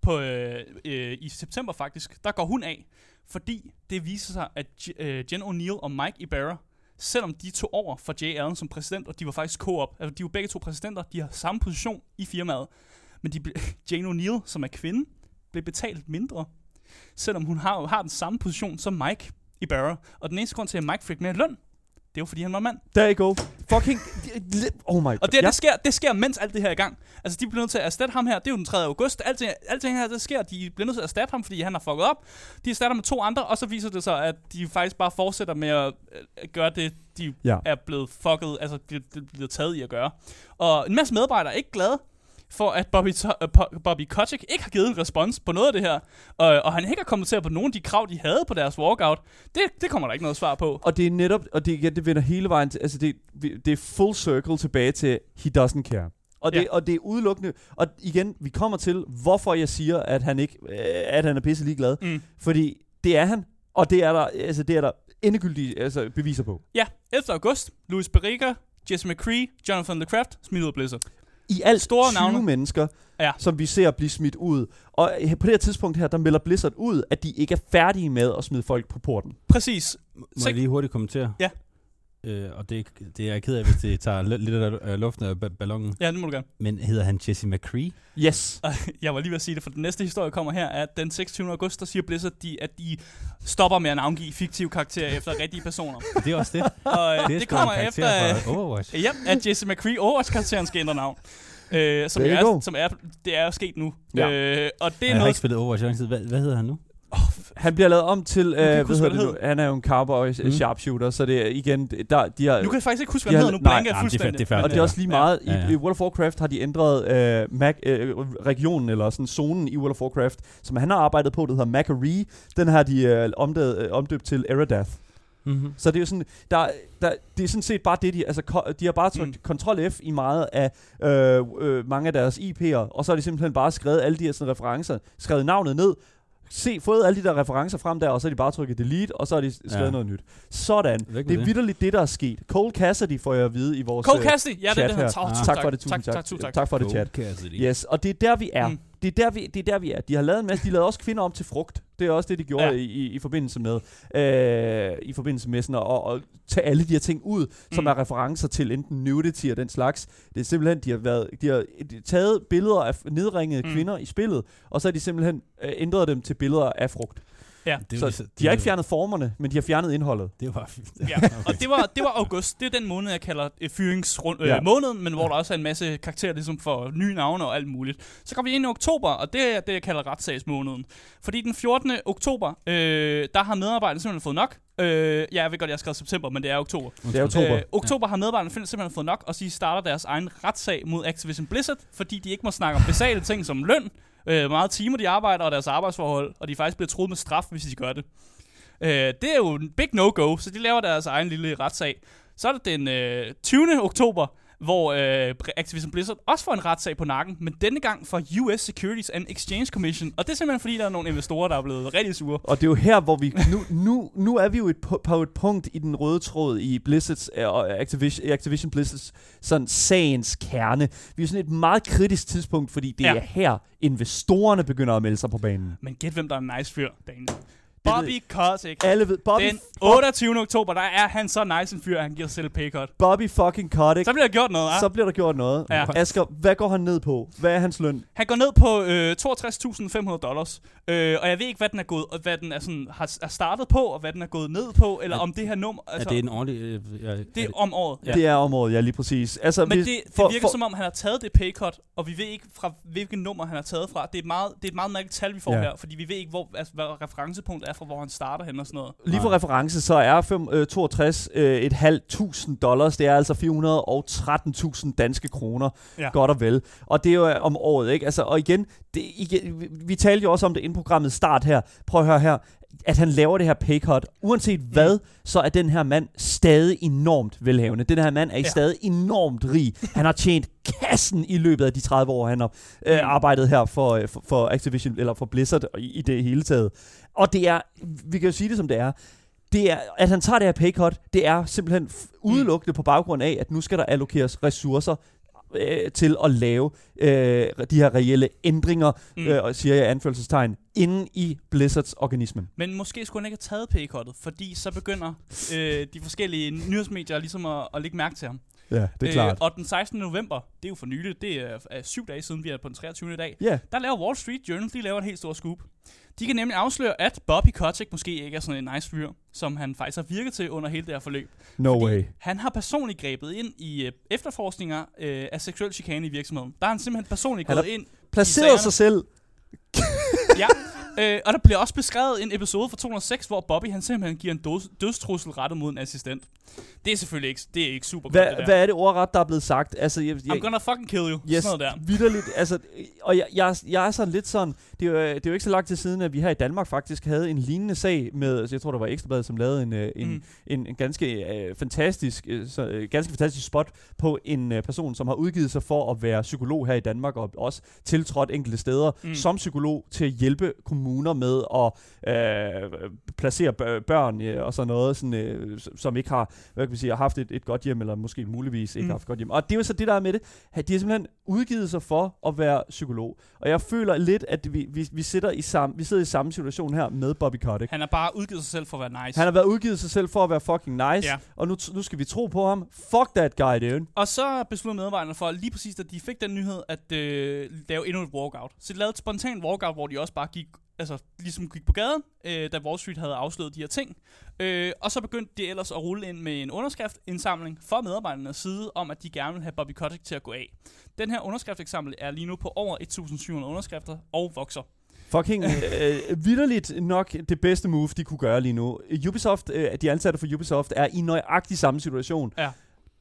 C: på, øh, øh, i september faktisk, der går hun af, fordi det viser sig, at J- øh, Jen O'Neill og Mike Ibarra, selvom de tog over for Jay Allen som præsident, og de var faktisk co-op, altså de var begge to præsidenter, de har samme position i firmaet, men de <laughs> Jane O'Neill, som er kvinde, blev betalt mindre, selvom hun har, har den samme position som Mike Ibarra. Og den eneste grund til, at Mike fik mere løn, det var fordi han var mand.
B: There you go. Fucking... <laughs> Oh my god.
C: Og det, ja. det, sker, det sker, mens alt det her er i gang. Altså, de bliver nødt til at erstatte ham her. Det er jo den 3. august. Alting, alting her, det sker. De bliver nødt til at erstatte ham, fordi han har fucket op. De erstatter med to andre, og så viser det sig, at de faktisk bare fortsætter med at øh, gøre det, de
B: Ja.
C: er blevet fucket, altså det, det bliver taget i at gøre. Og en masse medarbejdere er ikke glade for, at Bobby, To- uh, Bobby Kotick ikke har givet en respons på noget af det her. Og, og han ikke har kommenteret på nogle af de krav, de havde på deres walkout. Det, det kommer der ikke noget svar på.
B: Og det er netop, og det, igen, det vender hele vejen til, altså det, det er full circle tilbage til, he doesn't care. Og det,
C: Ja.
B: og det er udelukkende, og igen, vi kommer til, hvorfor jeg siger, at han ikke, øh, at han er pisse ligeglad.
C: Mm.
B: Fordi det er han, og det er der, altså det er der endegyldige altså, beviser på.
C: Ja, 11. august. Louis Berica, Jesse McCree, Jonathan LeCraft, smidt ud Blizzard.
B: I alt
C: Store
B: 20
C: navne.
B: mennesker,
C: Ja.
B: som vi ser blive smidt ud. Og øh, på det her tidspunkt her, der melder Blizzard ud, at de ikke er færdige med at smide folk på porten.
C: Præcis.
A: Må
C: Så-
A: jeg lige hurtigt kommentere?
C: Ja.
A: Øh, og det, det er jeg ked af, hvis det tager lidt af øh, luften af ba- ballonen.
C: Ja, det må du gerne.
A: Men hedder han Jesse McCree?
B: Yes. <laughs>
C: Jeg var lige ved at sige det, for den næste historie kommer her, at den 26. august, der siger Blizzard, de, at de stopper med at navngive fiktive karakterer efter rigtige personer. <laughs>
A: Det er også det.
C: Og øh,
A: Det, er
C: det kommer efter, øh,
A: Overwatch.
C: ja, at Jesse McCree Overwatch-karakteren skal ændre navn. Øh, som, er, som er, det er jo sket nu.
B: Ja.
C: Øh, og det er
A: Jeg har
C: noget,
A: ikke spillet Overwatch i lang tid. Hvad, hvad hedder han nu?
C: Oh,
B: Han bliver lavet om til, øh, hvad
C: huske,
B: hedder
C: hvad
B: det nu? Han er jo en cowboy mm.
A: Mm.
B: sharpshooter, så det er igen, der, de har,
C: Nu kan jeg faktisk ikke huske, hvad han hedder. Nu blanker jeg
A: jamen, det er
C: fuldstændig.
A: færdigt, det er
B: og det er også lige meget,
A: Ja, ja.
B: I, i World of Warcraft har de ændret øh, Mac, øh, regionen, eller sådan zonen i World of Warcraft, som han har arbejdet på, det hedder Macquarie. Den har de øh, omdøbt, øh, omdøbt til Eridath.
A: Mm-hmm.
B: Så det er jo sådan, der, der, det er sådan set bare det, de, altså, ko- de har bare trykt
C: Mm.
B: mm. Ctrl F i meget af øh, øh, mange af deres IP'er, og så har de simpelthen bare skrevet alle de her sådan, referencer, skrevet navnet ned, se, fået alle de der referencer frem der, og så har de bare trykket delete, og så har de skrevet
A: Ja.
B: noget nyt. Sådan.
A: Med
B: Det er
A: det.
B: vidderligt det, der er sket. Cole Cassidy får jeg at vide i vores
C: Cole
B: øh,
C: Cassidy. Ja, det er
B: chat
C: det, han
B: her.
C: tager.
A: Ah.
B: Tak for det, tusind
C: tak.
B: tak.
C: Tak. Tak
B: for det, chat. Yes, og det er der, vi er.
C: Mm.
B: Det, er der, vi, det er der, vi er. De har lavet en masse, de lavede også kvinder om til frugt. Det er også det, de gjorde
C: Ja.
B: i, i, i, forbindelse med øh, i forbindelse med sådan at, at tage alle de her ting ud, som
C: Mm.
B: er referencer til enten nudity og den slags. Det er simpelthen, de har, været, de har taget billeder af nedringede
C: mm.
B: kvinder i spillet, og så har de simpelthen øh, ændret dem til billeder af frugt.
C: Ja.
A: Det
B: Så
A: jo lige-
B: de har ikke fjernet formerne, men de har fjernet indholdet.
A: Det var
C: Ja, <laughs> og det var, det var august. Det er den måned, jeg kalder øh, fyringsmåneden, øh,
B: Ja.
C: måneden, men hvor der også er en masse karakterer ligesom for nye navne og alt muligt. Så kommer vi ind i oktober, og det er det, jeg kalder retssagsmåneden. Fordi den 14. oktober, øh, der har medarbejderne simpelthen fået nok. Øh, ja, jeg ved godt, jeg har skrevet september, men det er oktober.
B: Det er oktober.
C: Øh, oktober har medarbejderne simpelthen fået nok, og de starter deres egen retssag mod Activision Blizzard, fordi de ikke må snakke om basale ting som løn, øh, meget timer de arbejder og deres arbejdsforhold, og de faktisk bliver troet med straf, hvis de gør det. Øh, det er jo en big no-go, så de laver deres egen lille retssag. Så er det den øh, 20. oktober, hvor øh, Activision Blizzard også får en retssag på nakken, men denne gang fra US Securities and Exchange Commission. Og det er simpelthen fordi, der er nogle investorer, der er blevet rigtig sure.
B: Og det er jo her, hvor vi... Nu, nu, nu er vi jo et, på, et punkt i den røde tråd i Blizzards øh, og Activision, Activision Blizzards sådan sagens kerne. Vi er sådan et meget kritisk tidspunkt, fordi det
C: ja.
B: er her, investorerne begynder at melde sig på banen.
C: Men gæt, hvem der er en nice fyr, Daniel. Bobby Kotick.
B: Alle ved... Bobby,
C: Den 28. oktober, der er han så nice en fyr, at han giver sig selv pay cut.
B: Bobby fucking Kotick.
C: Så bliver der gjort noget,
B: Så
C: ah?
B: bliver der gjort noget.
C: Ja.
B: Asger, hvad går han ned på? Hvad er hans løn?
C: Han går ned på øh, 62.500 dollars. Øh, og jeg ved ikke, hvad den er gået, hvad den er, sådan, har, er startet på, og hvad den er gået ned på, eller
A: Er-
C: om det her nummer...
A: Altså, er det en årlig... Øh, ja,
C: det er om året.
A: Ja.
B: Det er området, ja, lige præcis. Altså,
C: Men
B: hvis-
C: det, det
B: for-
C: virker
B: for-
C: som om, han har taget det pay cut, og vi ved ikke fra hvilket nummer han har taget fra. Det er et meget, det er et meget mærkeligt tal, vi får
B: Ja.
C: her, fordi vi ved ikke, hvor, altså, hvad referencepunktet er fra, hvor han starter hen og sådan noget.
B: Lige for
A: Nej.
B: reference, så er fem, øh, 62 øh, et halvt tusind dollars. Det er altså 413.000 danske kroner.
C: Ja.
B: Godt og vel. Og det er jo øh, om året, ikke? Altså, og igen, det, igen, vi, vi talte jo også om det inden programmet start her. Prøv at høre her. At han laver det her pay cut. Uanset hvad, så er den her mand stadig enormt velhavende. Den her mand er
C: Ja.
B: ja. stadig enormt rig. Han har tjent kassen i løbet af de 30 år, han har øh,
C: Mm.
B: arbejdet her for, øh, for, for Activision, eller for Blizzard i, i det hele taget. Og det er, vi kan jo sige det som det er, det er, at han tager det her pay cut, det er simpelthen udelukkende på baggrund af, at nu skal der allokeres ressourcer øh, til at lave øh, de her reelle ændringer,
C: Mm.
B: øh, siger jeg anførselstegn, inden i Blizzards organismen.
C: Men måske skulle han ikke have taget pay cuttet, fordi så begynder øh, de forskellige nyhedsmedier ligesom at, at lægge mærke til ham.
B: Ja, det er klart.
C: og den 16. november, det er jo for nyligt, det er, er syv dage siden, vi er på den 23. dag,
B: Ja,
C: der laver Wall Street Journal, de laver et helt stort scoop. De kan nemlig afsløre, at Bobby Kotick måske ikke er sådan en nice fyr, som han faktisk har virket til under hele det her forløb.
B: no way.
C: Han har personligt grebet ind i øh, efterforskninger øh, af seksuel chikane i virksomheden. Der har han simpelthen personligt
B: Han
C: gået ind.
B: Placeret sig selv.
C: Ja, <laughs> øh, og der bliver også beskrevet en episode fra 206, hvor Bobby han simpelthen giver en døds, dødstrussel rettet mod en assistent. Det er selvfølgelig ikke, det er ikke super godt,
B: Hvad,
C: det der.
B: hvad er det ordret, der er blevet sagt? Altså, jeg, jeg,
C: I'm gonna fucking kill you.
B: Yes,
C: Sådan noget der.
B: vidderligt. Altså, og jeg, jeg, jeg er sådan lidt sådan, det er, jo, det er jo ikke så lang tid siden, at vi her i Danmark faktisk havde en lignende sag med, altså jeg tror, der var Ekstrabladet, som lavede en, øh, en,
C: Mm.
B: en, en ganske øh, fantastisk øh, så, øh, ganske fantastisk spot på en øh, person, som har udgivet sig for at være psykolog her i Danmark, og også tiltrådt enkelte steder
C: Mm.
B: som psykolog til at hjælpe kommuner med at øh, placere bør- børn øh, og sådan noget, sådan, øh, som ikke har hvad kan vi sige, haft et, et godt hjem, eller måske muligvis ikke
C: Mm.
B: haft et godt hjem. Og det er jo så det, der er med det. De har simpelthen udgivet sig for at være psykolog. Og jeg føler lidt, at vi, vi, vi, sidder, i samme, vi sidder i samme situation her med Bobby Kotick.
C: Han har bare udgivet sig selv for at være nice.
B: Han har været udgivet sig selv for at være fucking nice,
C: Ja.
B: og nu, nu skal vi tro på ham. Fuck that guy, dude.
C: Og så besluttede medarbejderne for, lige præcis da de fik den nyhed, at øh, lave endnu et walkout. Så de lavede et spontant walkout, hvor de også bare gik, altså ligesom gik på gaden, øh, da Wall Street havde afsløret de her ting. Øh, og så begyndte de ellers at rulle ind med en underskriftindsamling fra medarbejdernes side, om at de gerne vil have Bobby Kotick til at gå af. Den her underskriftindsamling er lige nu på over 1.700 underskrifter og vokser.
B: Fucking <laughs> øh, vidderligt nok det bedste move, de kunne gøre lige nu. Ubisoft, øh, de ansatte for Ubisoft, er i nøjagtig samme situation.
C: Ja.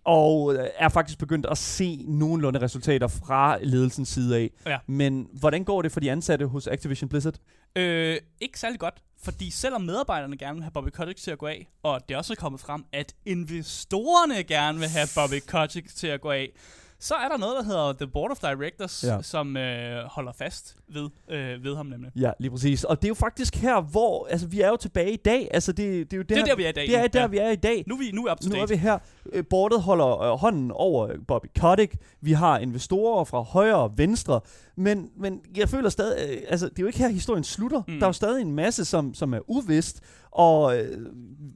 B: Og øh, er faktisk begyndt at se nogenlunde resultater fra ledelsens side af.
C: Ja.
B: Men hvordan går det for de ansatte hos Activision Blizzard?
C: Øh, ikke særlig godt, fordi selvom medarbejderne gerne vil have Bobby Kotick til at gå af, og det er også kommet frem, at investorerne gerne vil have Bobby Kotick til at gå af, så er der noget, der hedder The Board of Directors,
B: Ja.
C: som øh, holder fast ved, øh, ved ham nemlig.
B: Ja, lige præcis. Og det er jo faktisk her, hvor... Altså, vi er jo tilbage i dag. Altså, det, det er jo
C: Det er
B: her,
C: der, vi er i dag.
B: Det er der,
C: ja.
B: vi er i dag.
C: Nu er vi, nu er up to
B: Nu er
C: date.
B: vi her. Øh, Bordet holder øh, hånden over øh, Bobby Kotick. Vi har investorer fra højre og venstre. Men, men jeg føler stadig... Øh, altså, det er jo ikke her, historien slutter. Mm. Der er jo stadig en masse, som, som er uvist. Og øh,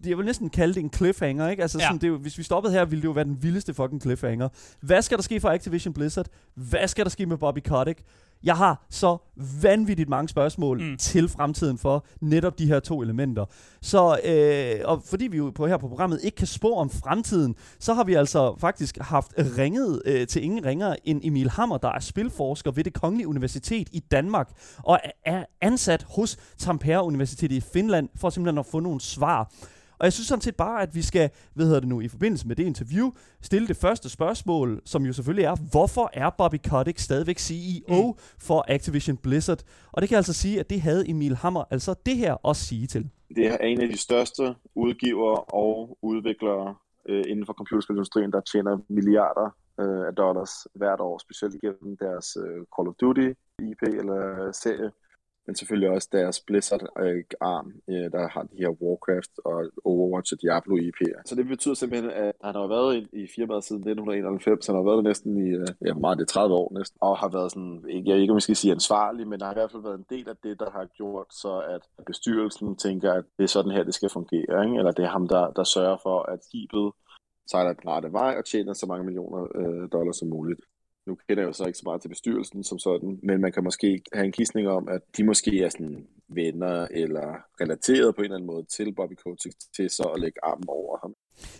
B: jeg vil næsten kalde det en cliffhanger, ikke? Altså,
C: Ja.
B: sådan, det jo, hvis vi stoppede her, ville det jo være den vildeste fucking cliffhanger. Hvad skal der ske for Activision Blizzard? Hvad skal der ske med Bobby Kotick? Jeg har så vanvittigt mange spørgsmål
C: mm.
B: Til fremtiden for netop de her to elementer. Så, øh, og fordi vi jo på her på programmet ikke kan spå om fremtiden, så har vi altså faktisk haft ringet øh, til ingen ringer end Emil Hammer, der er spilforsker ved det Kongelige Universitet i Danmark, og er ansat hos Tampere Universitet i Finland, for simpelthen at få nogle svar. Og jeg synes sådan set bare, at vi skal, hvad hedder det nu, i forbindelse med det interview, stille det første spørgsmål, som jo selvfølgelig er, hvorfor er Bobby Kotick stadigvæk CEO mm. for Activision Blizzard? Og det kan altså sige, at det havde Emil Hammer altså det her at sige til.
E: Det er en af de største udgivere og udviklere øh, inden for computerspilindustrien, der tjener milliarder øh, af dollars hvert år, specielt gennem deres øh, Call of Duty IP eller serie, men selvfølgelig også deres Blizzard-arm, øh, øh, der har de her Warcraft og Overwatch og Diablo IP'er. Så det betyder simpelthen, at han har været i, i firmaet siden 1991, han har været der næsten i, øh, ja, meget det 30 år næsten, og har været sådan, ikke, jeg ikke om jeg skal sige ansvarlig, men har i hvert fald været en del af det, der har gjort så, at bestyrelsen tænker, at det er sådan her, det skal fungere, ikke? eller det er ham, der, der sørger for, at skibet sejler den rette vej og tjener så mange millioner øh, dollars som muligt. Nu kender jeg jo så ikke så meget til bestyrelsen som sådan, men man kan måske have en kisning om, at de måske er sådan venner eller relateret på en eller anden måde til Bobby Kotick til så at lægge armen over ham.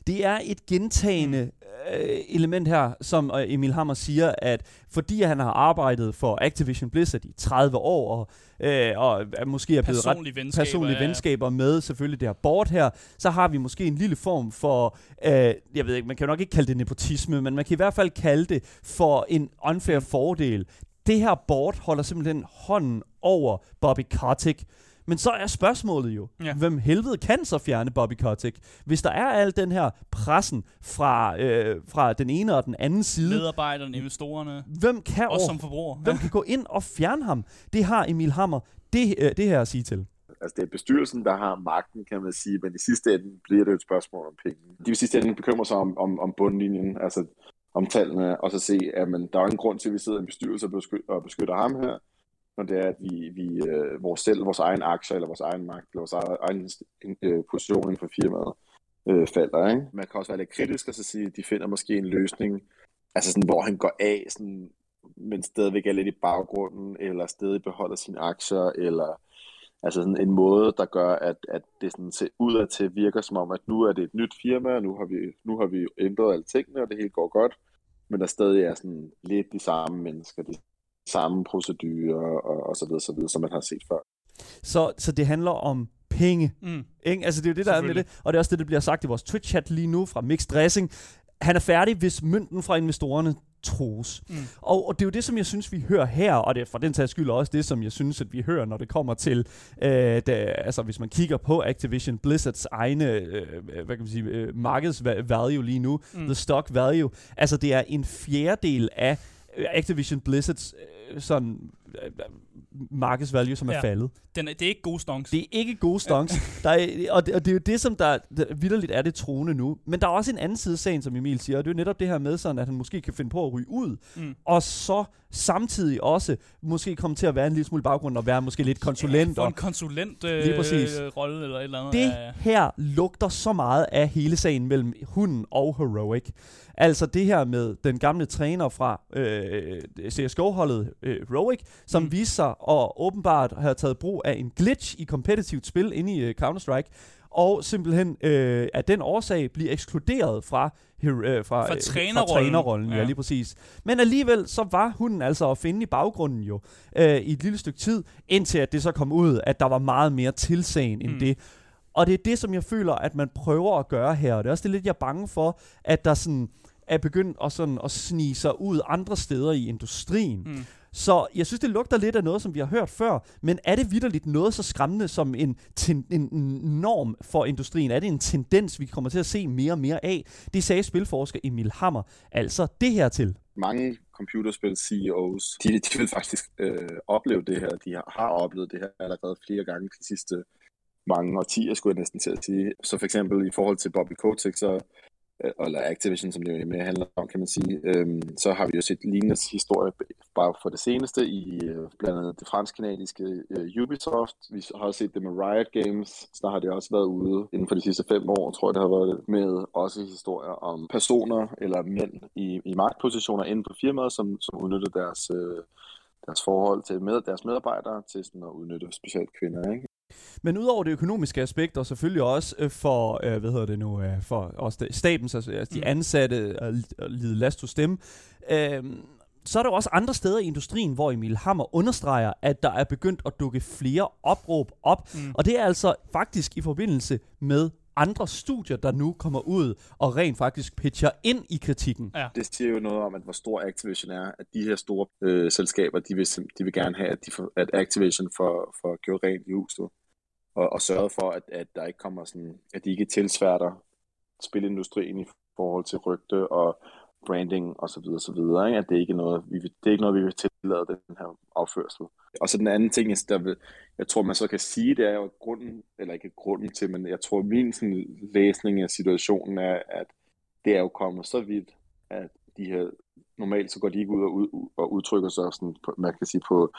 B: Det er et gentagende øh, element her, som øh, Emil Hammer siger, at fordi han har arbejdet for Activision Blizzard i 30 år, og, øh, og er måske er blevet ret
C: Personlige venskaber.
B: personlige
C: ja.
B: venskaber med selvfølgelig det her board her, så har vi måske en lille form for, øh, jeg ved ikke, man kan jo nok ikke kalde det nepotisme, men man kan i hvert fald kalde det for en unfair fordel. Det her board holder simpelthen hånden over Bobby Kotick. Men så er spørgsmålet jo, ja. Hvem helvede kan så fjerne Bobby Kotick? Hvis der er al den her pressen fra, øh, fra den ene og den anden side,
C: Medarbejderne, investorerne,
B: hvem kan,
C: også
B: over,
C: som forbruger.
B: hvem kan gå ind og fjerne ham? Det har Emil Hammer det, øh, det her at sige til.
E: Altså det er bestyrelsen, der har magten, kan man sige, men i sidste ende bliver det et spørgsmål om penge. De vil i sidste ende bekymre sig om, om, om bundlinjen, altså om tallene, og så se, at man, der er ingen grund til, at vi sidder i en bestyrelse og beskytter, og beskytter ham her, når det er, at vi, vi øh, vores selv, vores egen aktier, eller vores egen magt, eller vores e- egen øh, position inden for firmaet øh, falder. Ikke? Man kan også være lidt kritisk og så sige, at de finder måske en løsning, altså sådan, hvor han går af, sådan, men stadigvæk er lidt i baggrunden, eller stadig beholder sine aktier, eller altså sådan en måde, der gør, at, at det sådan ser udad til virker som om, at nu er det et nyt firma, og nu har vi, nu har vi ændret alle tingene, og det hele går godt, men der stadig er sådan lidt de samme mennesker, de samme procedurer og, og så videre, så videre, som man har set før.
B: Så, så det handler om penge.
C: Mm.
B: Ikke? Altså det er jo det, der er med det. Og det er også det, der bliver sagt i vores Twitch-chat lige nu fra Mixed Dressing. Han er færdig, hvis mønten fra investorerne tros.
C: Mm.
B: Og, og det er jo det, som jeg synes, vi hører her, og det er for den tages skyld også det, som jeg synes, at vi hører, når det kommer til, øh, da, altså hvis man kigger på Activision Blizzards egne, øh, hvad kan man sige, øh, markedsvalue lige nu, mm. The stock value, altså det er en fjerdedel af Activision Blizzards øh, sådan øh, markedsvalue, som er
C: Ja.
B: faldet.
C: Den er, det er ikke gode stonks.
B: Det er ikke gode stonks. der er, og, det, og det er jo det, som der, der vidderligt er det troende nu. Men der er også en anden side af sagen, som Emil siger, og det er jo netop det her med, sådan, at han måske kan finde på at ryge ud,
C: Mm.
B: og så samtidig også måske komme til at være en lille smule baggrund, og være måske lidt konsulent. Og
C: en konsulent øh,
B: Lige præcis.
C: rolle eller et eller andet.
B: det
C: Ja, ja.
B: her lugter så meget af hele sagen mellem hunden og Heroic. Altså det her med den gamle træner fra øh, CSGO-holdet øh, Heroic, som. Mm. viste sig at åbenbart have taget brug af en glitch i kompetitivt spil inde i øh, Counter-Strike, og simpelthen øh, af den årsag blive ekskluderet fra øh, fra,
C: fra
B: øh,
C: trænerrollen.
B: Fra trænerrollen ja. ja, lige præcis. Men alligevel, så var hun altså at finde i baggrunden jo, øh, i et lille stykke tid, indtil at det så kom ud, at der var meget mere tilsagen end mm. det. Og det er det, som jeg føler, at man prøver at gøre her. Og det er også det lidt, jeg er bange for, at der sådan er begyndt at, sådan, at snige sig ud andre steder i industrien. Mm. Så jeg synes, det lugter lidt af noget, som vi har hørt før, men er det vidderligt noget så skræmmende som en, ten, en norm for industrien? Er det en tendens, vi kommer til at se mere og mere af? Det sagde spilforsker Emil Hammer altså det her til.
E: Mange computerspil CEOs, de, de vil faktisk øh, opleve det her. De har, har oplevet det her allerede flere gange de sidste mange årtier, skulle jeg næsten til at sige. Så for eksempel i forhold til Bobby Kotick, så Øh, eller Activision, som det jo mere handler om, kan man sige, øhm, så har vi jo set lignende historie bare for det seneste i øh, blandt andet det fransk-kanadiske øh, Ubisoft. Vi har også set det med Riot Games, så der har det også været ude inden for de sidste fem år, tror jeg det har været med også historier om personer eller mænd i, i magtpositioner inde på firmaet, som, som udnytter deres, øh, deres forhold til med, deres medarbejdere til sådan at udnytte specielt kvinder. Ikke?
B: Men udover det økonomiske aspekt, og selvfølgelig også øh, for, øh, hvad hedder det nu, øh, for også stabens, altså, altså de mm. ansatte, og lide last hos dem, øh, så er der også andre steder i industrien, hvor Emil Hammer understreger, at der er begyndt at dukke flere opråb op. Mm. Og det er altså faktisk i forbindelse med andre studier, der nu kommer ud og rent faktisk pitcher ind i kritikken.
E: Ja. Det siger jo noget om, at hvor stor Activision er, at de her store øh, selskaber, de vil, de vil gerne have, at, de får, at Activision får, får gjort rent i huset og, og sørget for, at, at der ikke kommer sådan, at de ikke tilsværter spilindustrien i forhold til rygte og branding og så videre, så videre, ikke? at det ikke er noget, vi vil, det er ikke noget, vi vil tillade den her afførsel. Og så den anden ting, der vil, jeg tror, man så kan sige, det er jo grunden, eller ikke grunden til, men jeg tror, min sådan, læsning af situationen er, at det er jo kommet så vidt, at de her, normalt så går de ikke ud og, ud, og udtrykker sig sådan, man kan sige, på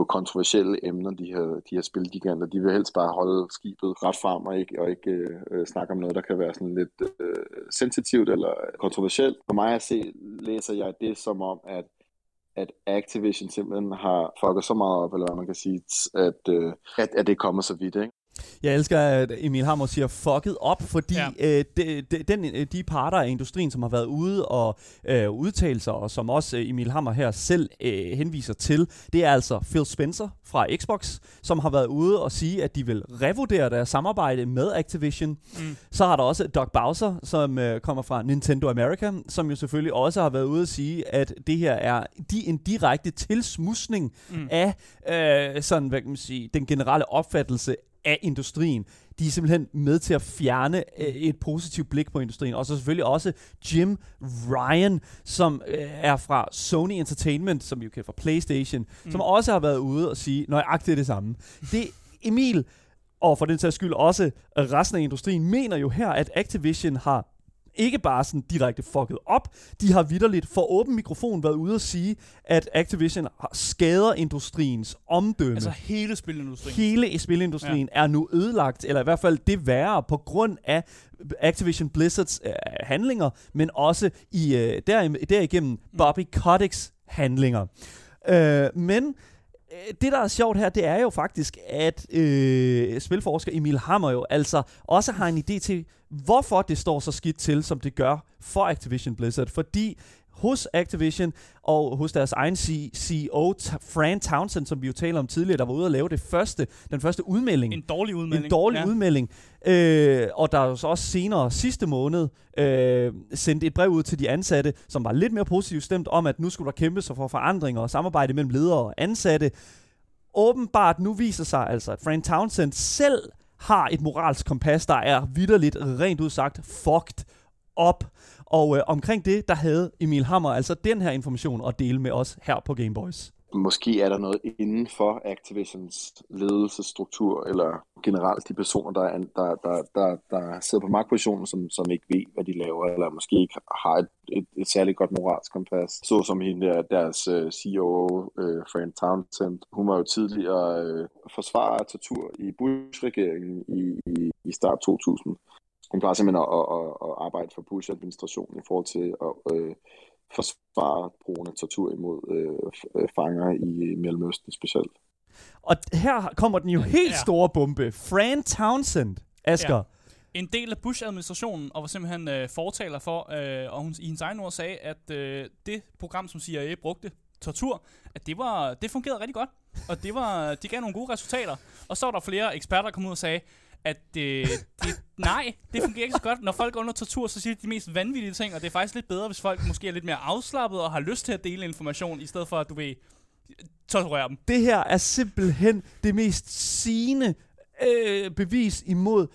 E: på kontroversielle emner, de her, de her spilgiganter. De vil helst bare holde skibet ret frem og ikke, og ikke øh, snakke om noget, der kan være sådan lidt øh, sensitivt eller kontroversielt. For mig at se, læser jeg det som om, at at Activision simpelthen har fucket så meget op, eller hvad man kan sige, at, øh, at, at det kommer så vidt. Ikke?
B: Jeg elsker, at Emil Hammer siger fucket op, fordi ja. øh, de, de, den, øh, de parter af industrien, som har været ude og øh, udtale sig, og som også øh, Emil Hammer her selv øh, henviser til, det er altså Phil Spencer fra Xbox, som har været ude og sige, at de vil revurdere deres samarbejde med Activision. Mm. Så har der også Doug Bowser, som øh, kommer fra Nintendo America, som jo selvfølgelig også har været ude og sige, at det her er de, en direkte tilsmusning mm. af øh, sådan, hvad kan man sige, den generelle opfattelse af industrien. De er simpelthen med til at fjerne øh, et positivt blik på industrien. Og så selvfølgelig også Jim Ryan, som øh, er fra Sony Entertainment, som vi jo kender fra PlayStation, mm. som også har været ude og sige nøjagtigt det samme. Det Emil, og for den sags skyld også resten af industrien, mener jo her, at Activision har ikke bare sådan direkte fucket op, de har vidderligt for åben mikrofon været ude og sige, at Activision skader industriens omdømme.
C: Altså hele spilindustrien.
B: Hele spilindustrien ja. er nu ødelagt, eller i hvert fald det værre, på grund af Activision Blizzards øh, handlinger, men også i øh, der, derigennem mm. Bobby Koticks handlinger. Øh, men Øh, det, der er sjovt her, det er jo faktisk, at øh, spilforsker Emil Hammer jo altså også har en idé til, hvorfor det står så skidt til, som det gør for Activision Blizzard. Fordi hos Activision og hos deres egen CEO, Fran Townsend, som vi jo talte om tidligere, der var ude at lave det første, den første udmelding.
C: En dårlig udmelding.
B: En dårlig ja. udmelding. Øh, og der er så også senere sidste måned øh, sendt et brev ud til de ansatte, som var lidt mere positivt stemt om, at nu skulle der kæmpe sig for forandringer og samarbejde mellem ledere og ansatte. Åbenbart nu viser sig altså, at Fran Townsend selv har et moralsk kompas, der er vidderligt rent udsagt fucked op. Og øh, omkring det, der havde Emil Hammer altså den her information at dele med os her på Gameboys.
E: Måske er der noget inden for Activisions ledelsesstruktur, eller generelt de personer, der, er, der, der, der, der sidder på magtpositionen, som, som ikke ved, hvad de laver, eller måske ikke har et, et, et særligt godt moralsk kompas. Så som hende der, deres øh, uh, CEO, uh, øh, Fran Townsend, hun var jo tidligere uh, forsvarer af tortur i Bush-regeringen i, i, i start 2000 hun plejer simpelthen at, at, at arbejde for Bush-administrationen i forhold til at øh, forsvare brugen af tortur imod øh, fanger i Mellemøsten specielt.
B: Og her kommer den jo helt ja. store bombe. Fran Townsend, Asger. Ja.
C: en del af Bush-administrationen, og var simpelthen øh, fortaler for, øh, og hun i hendes egen ord sagde, at øh, det program, som CIA brugte, tortur, at det, var, det fungerede rigtig godt, og det var, de gav nogle gode resultater. Og så var der flere eksperter, der kom ud og sagde, at øh, det, nej, det fungerer ikke så godt. Når folk er under tortur, så siger de de mest vanvittige ting, og det er faktisk lidt bedre, hvis folk måske er lidt mere afslappet og har lyst til at dele information, i stedet for at du vil torturere dem.
B: Det her er simpelthen det mest sigende øh, bevis imod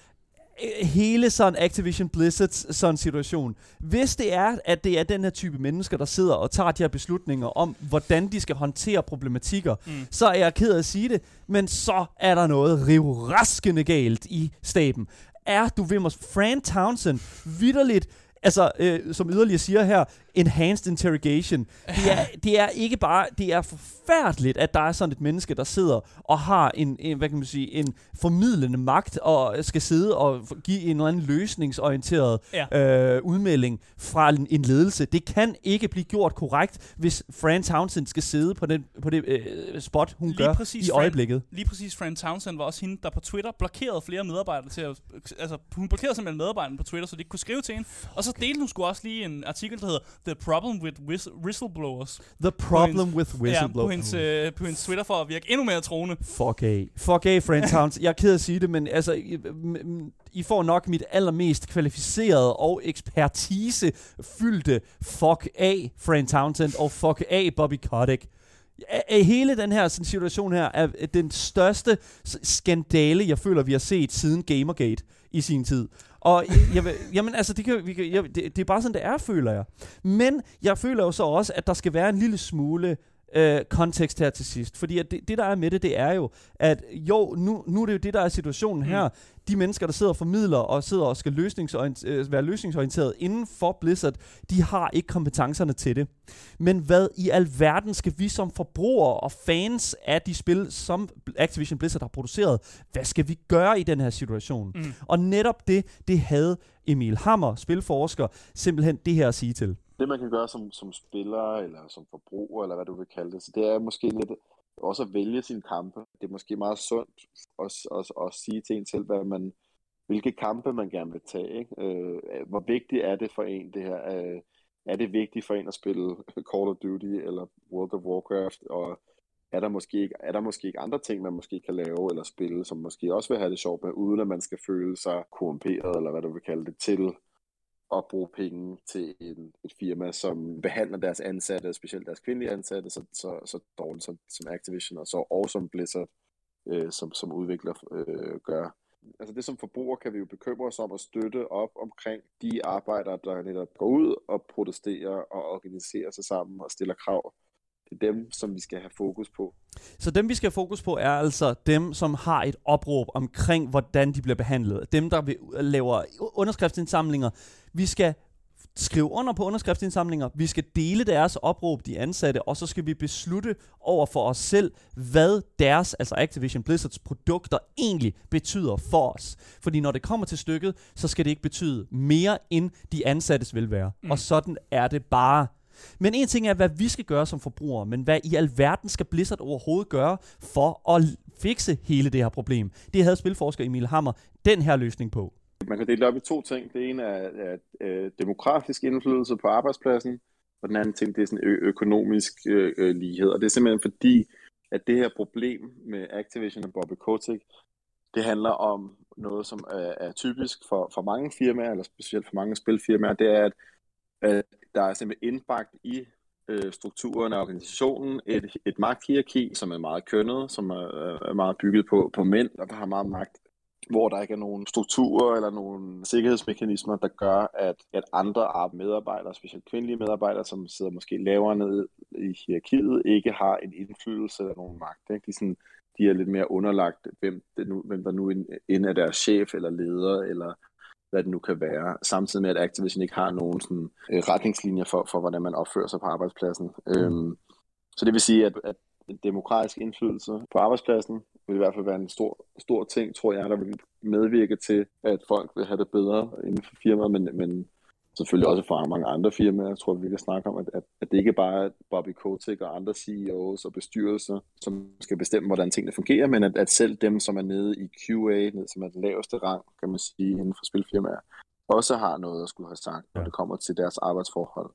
B: hele sådan Activision Blizzards sådan situation. Hvis det er, at det er den her type mennesker, der sidder og tager de her beslutninger om, hvordan de skal håndtere problematikker, mm. så er jeg ked af at sige det, men så er der noget rivraskende galt i staben. Er du ved mig, Fran Townsend vidderligt altså, øh, som yderligere siger her, enhanced interrogation. Det er, det er ikke bare, det er forfærdeligt, at der er sådan et menneske, der sidder og har en, en hvad kan man sige, en formidlende magt, og skal sidde og give en eller anden løsningsorienteret ja. øh, udmelding fra en, en ledelse. Det kan ikke blive gjort korrekt, hvis Fran Townsend skal sidde på, den, på det øh, spot, hun lige gør i Fran, øjeblikket.
C: Lige præcis Fran Townsend var også hende, der på Twitter blokerede flere medarbejdere til at, altså hun blokerede simpelthen medarbejderne på Twitter, så de ikke kunne skrive til hende. Og så delte hun sgu også lige en artikel, der hedder The Problem with Whistleblowers.
B: The Problem hendes, with Whistleblowers. Ja,
C: på hendes, øh, på hendes Twitter for at virke endnu mere troende.
B: Fuck af. Fuck af, Friend Towns. <laughs> Jeg er ked at sige det, men altså, I, I får nok mit allermest kvalificerede og ekspertise fyldte fuck af, Friend Townsend, og fuck af, Bobby Kotick. Hele den her sådan, situation her er den største skandale, jeg føler, vi har set siden Gamergate i sin tid. Og jeg, jamen altså, det, kan, vi kan, jeg, det, det er bare sådan, det er, føler jeg. Men jeg føler jo så også, at der skal være en lille smule øh, kontekst her til sidst. Fordi at det, det, der er med det, det er jo, at jo, nu, nu er det jo det, der er situationen mm. her. De mennesker, der sidder og formidler og sidder og skal løsningsorient- øh, være løsningsorienteret inden for Blizzard, de har ikke kompetencerne til det. Men hvad i alverden skal vi som forbrugere og fans af de spil, som Activision Blizzard har produceret, hvad skal vi gøre i den her situation? Mm. Og netop det, det havde Emil Hammer, spilforsker, simpelthen det her at sige til
E: det man kan gøre som, som spiller, eller som forbruger, eller hvad du vil kalde det, så det er måske lidt også at vælge sine kampe. Det er måske meget sundt at, at, at, at sige til en selv, hvad man, hvilke kampe man gerne vil tage. Ikke? Øh, hvor vigtigt er det for en, det her? Øh, er det vigtigt for en at spille Call of Duty eller World of Warcraft, og er der måske ikke, er der måske ikke andre ting, man måske kan lave eller spille, som måske også vil have det sjovt med, uden at man skal føle sig korrumperet, eller hvad du vil kalde det, til at bruge penge til en, et firma, som behandler deres ansatte, specielt deres kvindelige ansatte, så, så, så dårligt som, som Activision, og så og som Blizzard, øh, som, som udvikler, øh, gør. Altså det som forbruger kan vi jo bekymre os om at støtte op omkring de arbejdere, der netop går ud og protesterer og organiserer sig sammen og stiller krav det er dem, som vi skal have fokus på.
B: Så dem, vi skal have fokus på, er altså dem, som har et opråb omkring, hvordan de bliver behandlet. Dem, der laver underskriftsindsamlinger. Vi skal skrive under på underskriftsindsamlinger, vi skal dele deres opråb, de ansatte, og så skal vi beslutte over for os selv, hvad deres, altså Activision Blizzards produkter egentlig betyder for os. Fordi når det kommer til stykket, så skal det ikke betyde mere end de ansattes velvære. Mm. Og sådan er det bare. Men en ting er, hvad vi skal gøre som forbrugere, men hvad i alverden skal Blizzard overhovedet gøre for at fikse hele det her problem? Det havde spilforsker Emil Hammer den her løsning på.
E: Man kan dele op i to ting. Det ene er, er, er øh, demokratisk indflydelse på arbejdspladsen, og den anden ting det er sådan ø- økonomisk ø- ø- lighed. Og det er simpelthen fordi, at det her problem med Activision og Bobby Kotick, det handler om noget, som er, er typisk for, for mange firmaer, eller specielt for mange spilfirmaer, det er, at, at der er simpelthen indbagt i øh, strukturen af organisationen et, et magthierarki, som er meget kønnet, som er, er meget bygget på, på mænd, der har meget magt hvor der ikke er nogen strukturer eller nogen sikkerhedsmekanismer, der gør, at, at andre medarbejdere, specielt kvindelige medarbejdere, som sidder måske lavere ned i hierarkiet, ikke har en indflydelse eller nogen magt. Ikke? De, sådan, de er lidt mere underlagt, hvem, det nu, hvem der nu end er deres chef eller leder, eller hvad det nu kan være, samtidig med, at Activision ikke har nogen sådan, øh, retningslinjer for, for, hvordan man opfører sig på arbejdspladsen. Mm. Øhm, så det vil sige, at, at demokratisk indflydelse på arbejdspladsen vil i hvert fald være en stor, stor ting, tror jeg, der vil medvirke til, at folk vil have det bedre inden for firmaet, men, men selvfølgelig også fra mange andre firmaer. Jeg tror, vi kan snakke om, at, at, at det ikke bare er Bobby Kotick og andre CEOs og bestyrelser, som skal bestemme, hvordan tingene fungerer, men at, at selv dem, som er nede i QA, ned, som er den laveste rang, kan man sige, inden for spilfirmaer, også har noget at skulle have sagt, når det kommer til deres arbejdsforhold.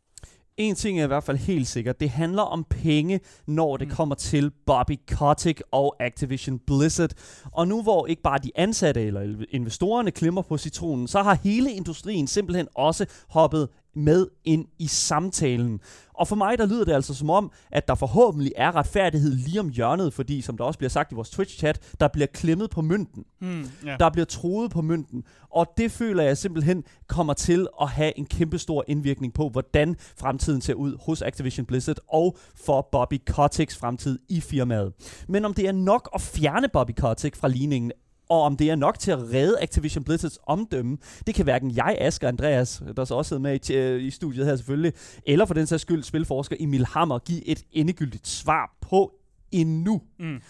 B: En ting er i hvert fald helt sikkert. Det handler om penge, når det kommer til Bobby Kotick og Activision Blizzard. Og nu hvor ikke bare de ansatte eller investorerne klimmer på citronen, så har hele industrien simpelthen også hoppet med ind i samtalen. Og for mig, der lyder det altså som om, at der forhåbentlig er retfærdighed lige om hjørnet, fordi, som der også bliver sagt i vores Twitch-chat, der bliver klemmet på mønten.
C: Hmm, ja.
B: Der bliver troet på mønten. Og det føler jeg simpelthen kommer til at have en kæmpe stor indvirkning på, hvordan fremtiden ser ud hos Activision Blizzard og for Bobby Koticks fremtid i firmaet. Men om det er nok at fjerne Bobby Kotick fra ligningen, og om det er nok til at redde Activision Blizzards omdømme, det kan hverken jeg, Asger Andreas, der så også sidder med i, øh, i studiet her selvfølgelig, eller for den sags skyld spilforsker Emil Hammer, give et endegyldigt svar på endnu.
C: Mm.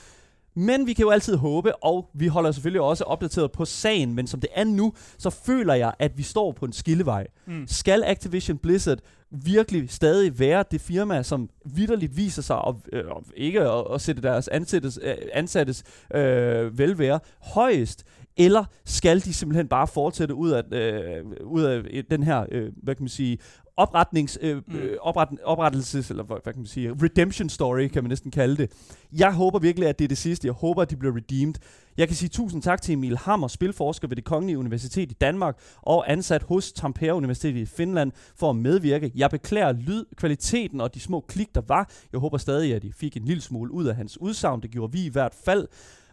B: Men vi kan jo altid håbe, og vi holder selvfølgelig også opdateret på sagen, men som det er nu, så føler jeg, at vi står på en skillevej.
C: Mm.
B: Skal Activision Blizzard virkelig stadig være det firma, som vidderligt viser sig at, øh, ikke at, at sætte deres ansattes, øh, ansattes øh, velvære højest, eller skal de simpelthen bare fortsætte ud af, øh, ud af øh, den her, øh, hvad kan man sige, opretnings, øh,
C: Mm.
B: øh, opret, oprettelses, eller hvad, hvad kan man sige, redemption story, kan man næsten kalde det. Jeg håber virkelig, at det er det sidste. Jeg håber, at de bliver redeemed. Jeg kan sige tusind tak til Emil Hammer, spilforsker ved det Kongelige Universitet i Danmark og ansat hos Tampere Universitet i Finland for at medvirke. Jeg beklager lydkvaliteten og de små klik, der var. Jeg håber stadig, at I fik en lille smule ud af hans udsagn. Det gjorde vi i hvert fald.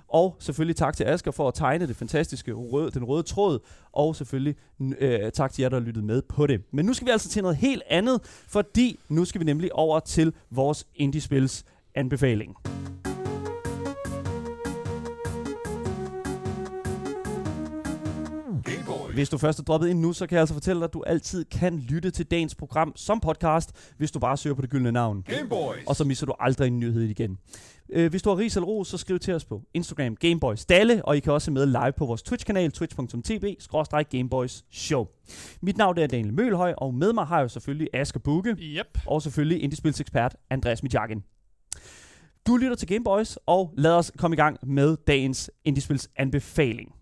B: Og selvfølgelig tak til Asger for at tegne det fantastiske røde, den røde tråd. Og selvfølgelig øh, tak til jer, der lyttet med på det. Men nu skal vi altså til noget helt andet, fordi nu skal vi nemlig over til vores Indiespils anbefaling. Hvis du først er droppet ind nu, så kan jeg altså fortælle dig, at du altid kan lytte til dagens program som podcast, hvis du bare søger på det gyldne navn.
F: Gameboys.
B: Og så misser du aldrig en nyhed igen. Øh, hvis du har ris eller ros, så skriv til os på Instagram Gameboys Dalle, og I kan også se med live på vores Twitch-kanal, twitch.tv, Show. Mit navn er Daniel Mølhøj, og med mig har jeg jo selvfølgelig Asger Bukke,
C: Yep.
B: og selvfølgelig Indiespilsekspert Andreas Midjakin. Du lytter til Gameboys, og lad os komme i gang med dagens Indiespils anbefaling.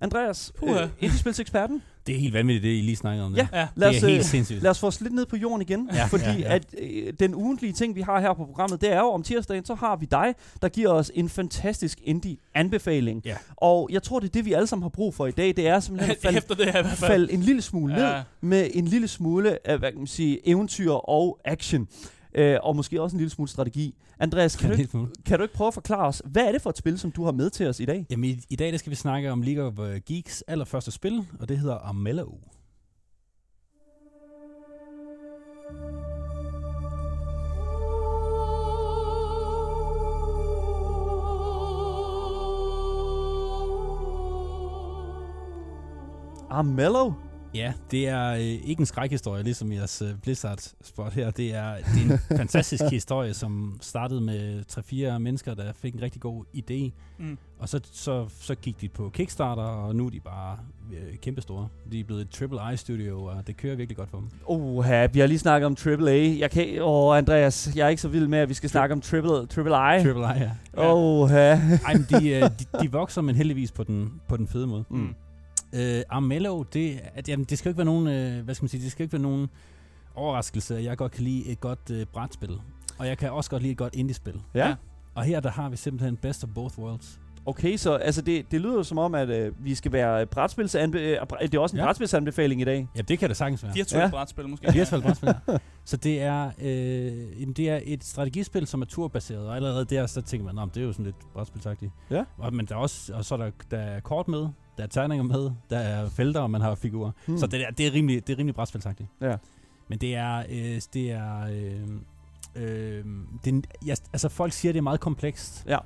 B: Andreas,
C: Puha.
B: øh, Indiespilseksperten,
A: Det er helt vanvittigt, det I lige snakker om.
B: Ja.
A: Det,
C: Ja.
B: lad
A: det
B: os,
A: er
B: øh,
A: helt sindssygt.
B: lad os få os lidt ned på jorden igen,
A: Ja,
B: fordi
A: ja, ja.
B: at øh, den ugentlige ting, vi har her på programmet, det er jo om tirsdagen, så har vi dig, der giver os en fantastisk indie-anbefaling.
A: Ja.
B: Og jeg tror, det er det, vi alle sammen har brug for i dag. Det er simpelthen at <laughs> falde,
C: Efter det her i hvert fald.
B: falde en lille smule ned
C: Ja.
B: med en lille smule af, hvad kan man sige, eventyr og action. Øh, og måske også en lille smule strategi. Andreas, kan du, ikke,
A: Helt smule.
B: kan du ikke prøve at forklare os, hvad er det for et spil, som du har med til os i dag?
A: Jamen, i, i dag der skal vi snakke om League of uh, Geeks allerførste spil, og det hedder Armello.
B: Armello?
A: Ja, det er øh, ikke en skrækhistorie, ligesom jeres øh, Blizzard-spot her. Det er, det er en <laughs> fantastisk historie, som startede med 3-4 mennesker, der fik en rigtig god idé.
C: Mm.
A: Og så, så, så gik de på Kickstarter, og nu er de bare øh, kæmpestore. De er blevet et Triple I-studio, og det kører virkelig godt for dem.
B: Oha, vi har lige snakket om AAA. Jeg kan, åh, Andreas, jeg er ikke så vild med, at vi skal snakke om Triple, triple I.
A: Triple I, ja.
B: Oha.
A: Ej, men de, øh, de, de vokser, men heldigvis på den, på den fede måde.
B: Mm.
A: Øh, Armello, det, at, jamen, det skal jo ikke være nogen, øh, hvad skal man sige, det skal ikke være nogen overraskelse, at jeg godt kan lide et godt øh, brætspil. Og jeg kan også godt lide et godt indie-spil.
B: Ja.
C: Ja.
A: Og her der har vi simpelthen best of both worlds.
B: Okay, så altså det, det lyder jo som om, at øh, vi skal være brætspilsanbe- øh, det er også en
A: Ja.
B: ja. brætspilsanbefaling i dag.
A: Ja, det kan det sagtens være.
C: Virtuelt
B: Ja.
C: brætspil måske.
A: Ja, virtuelt brætspil. Så det er, øh, jamen, det er et strategispil, som er turbaseret, og allerede der, så tænker man, "Nå, men det er jo sådan lidt brætspilsagtigt.
B: Ja.
A: Og, men der er også, og så er der, der er kort med, der er terninger med, der er felter, og man har figurer.
B: Hmm.
A: Så det er, det er rimelig, det er rimelig brætspilsagtigt.
B: Ja.
A: Men det er, øh, det er, øh, øh, det, er- jeg, altså folk siger, det er meget komplekst.
B: Ja.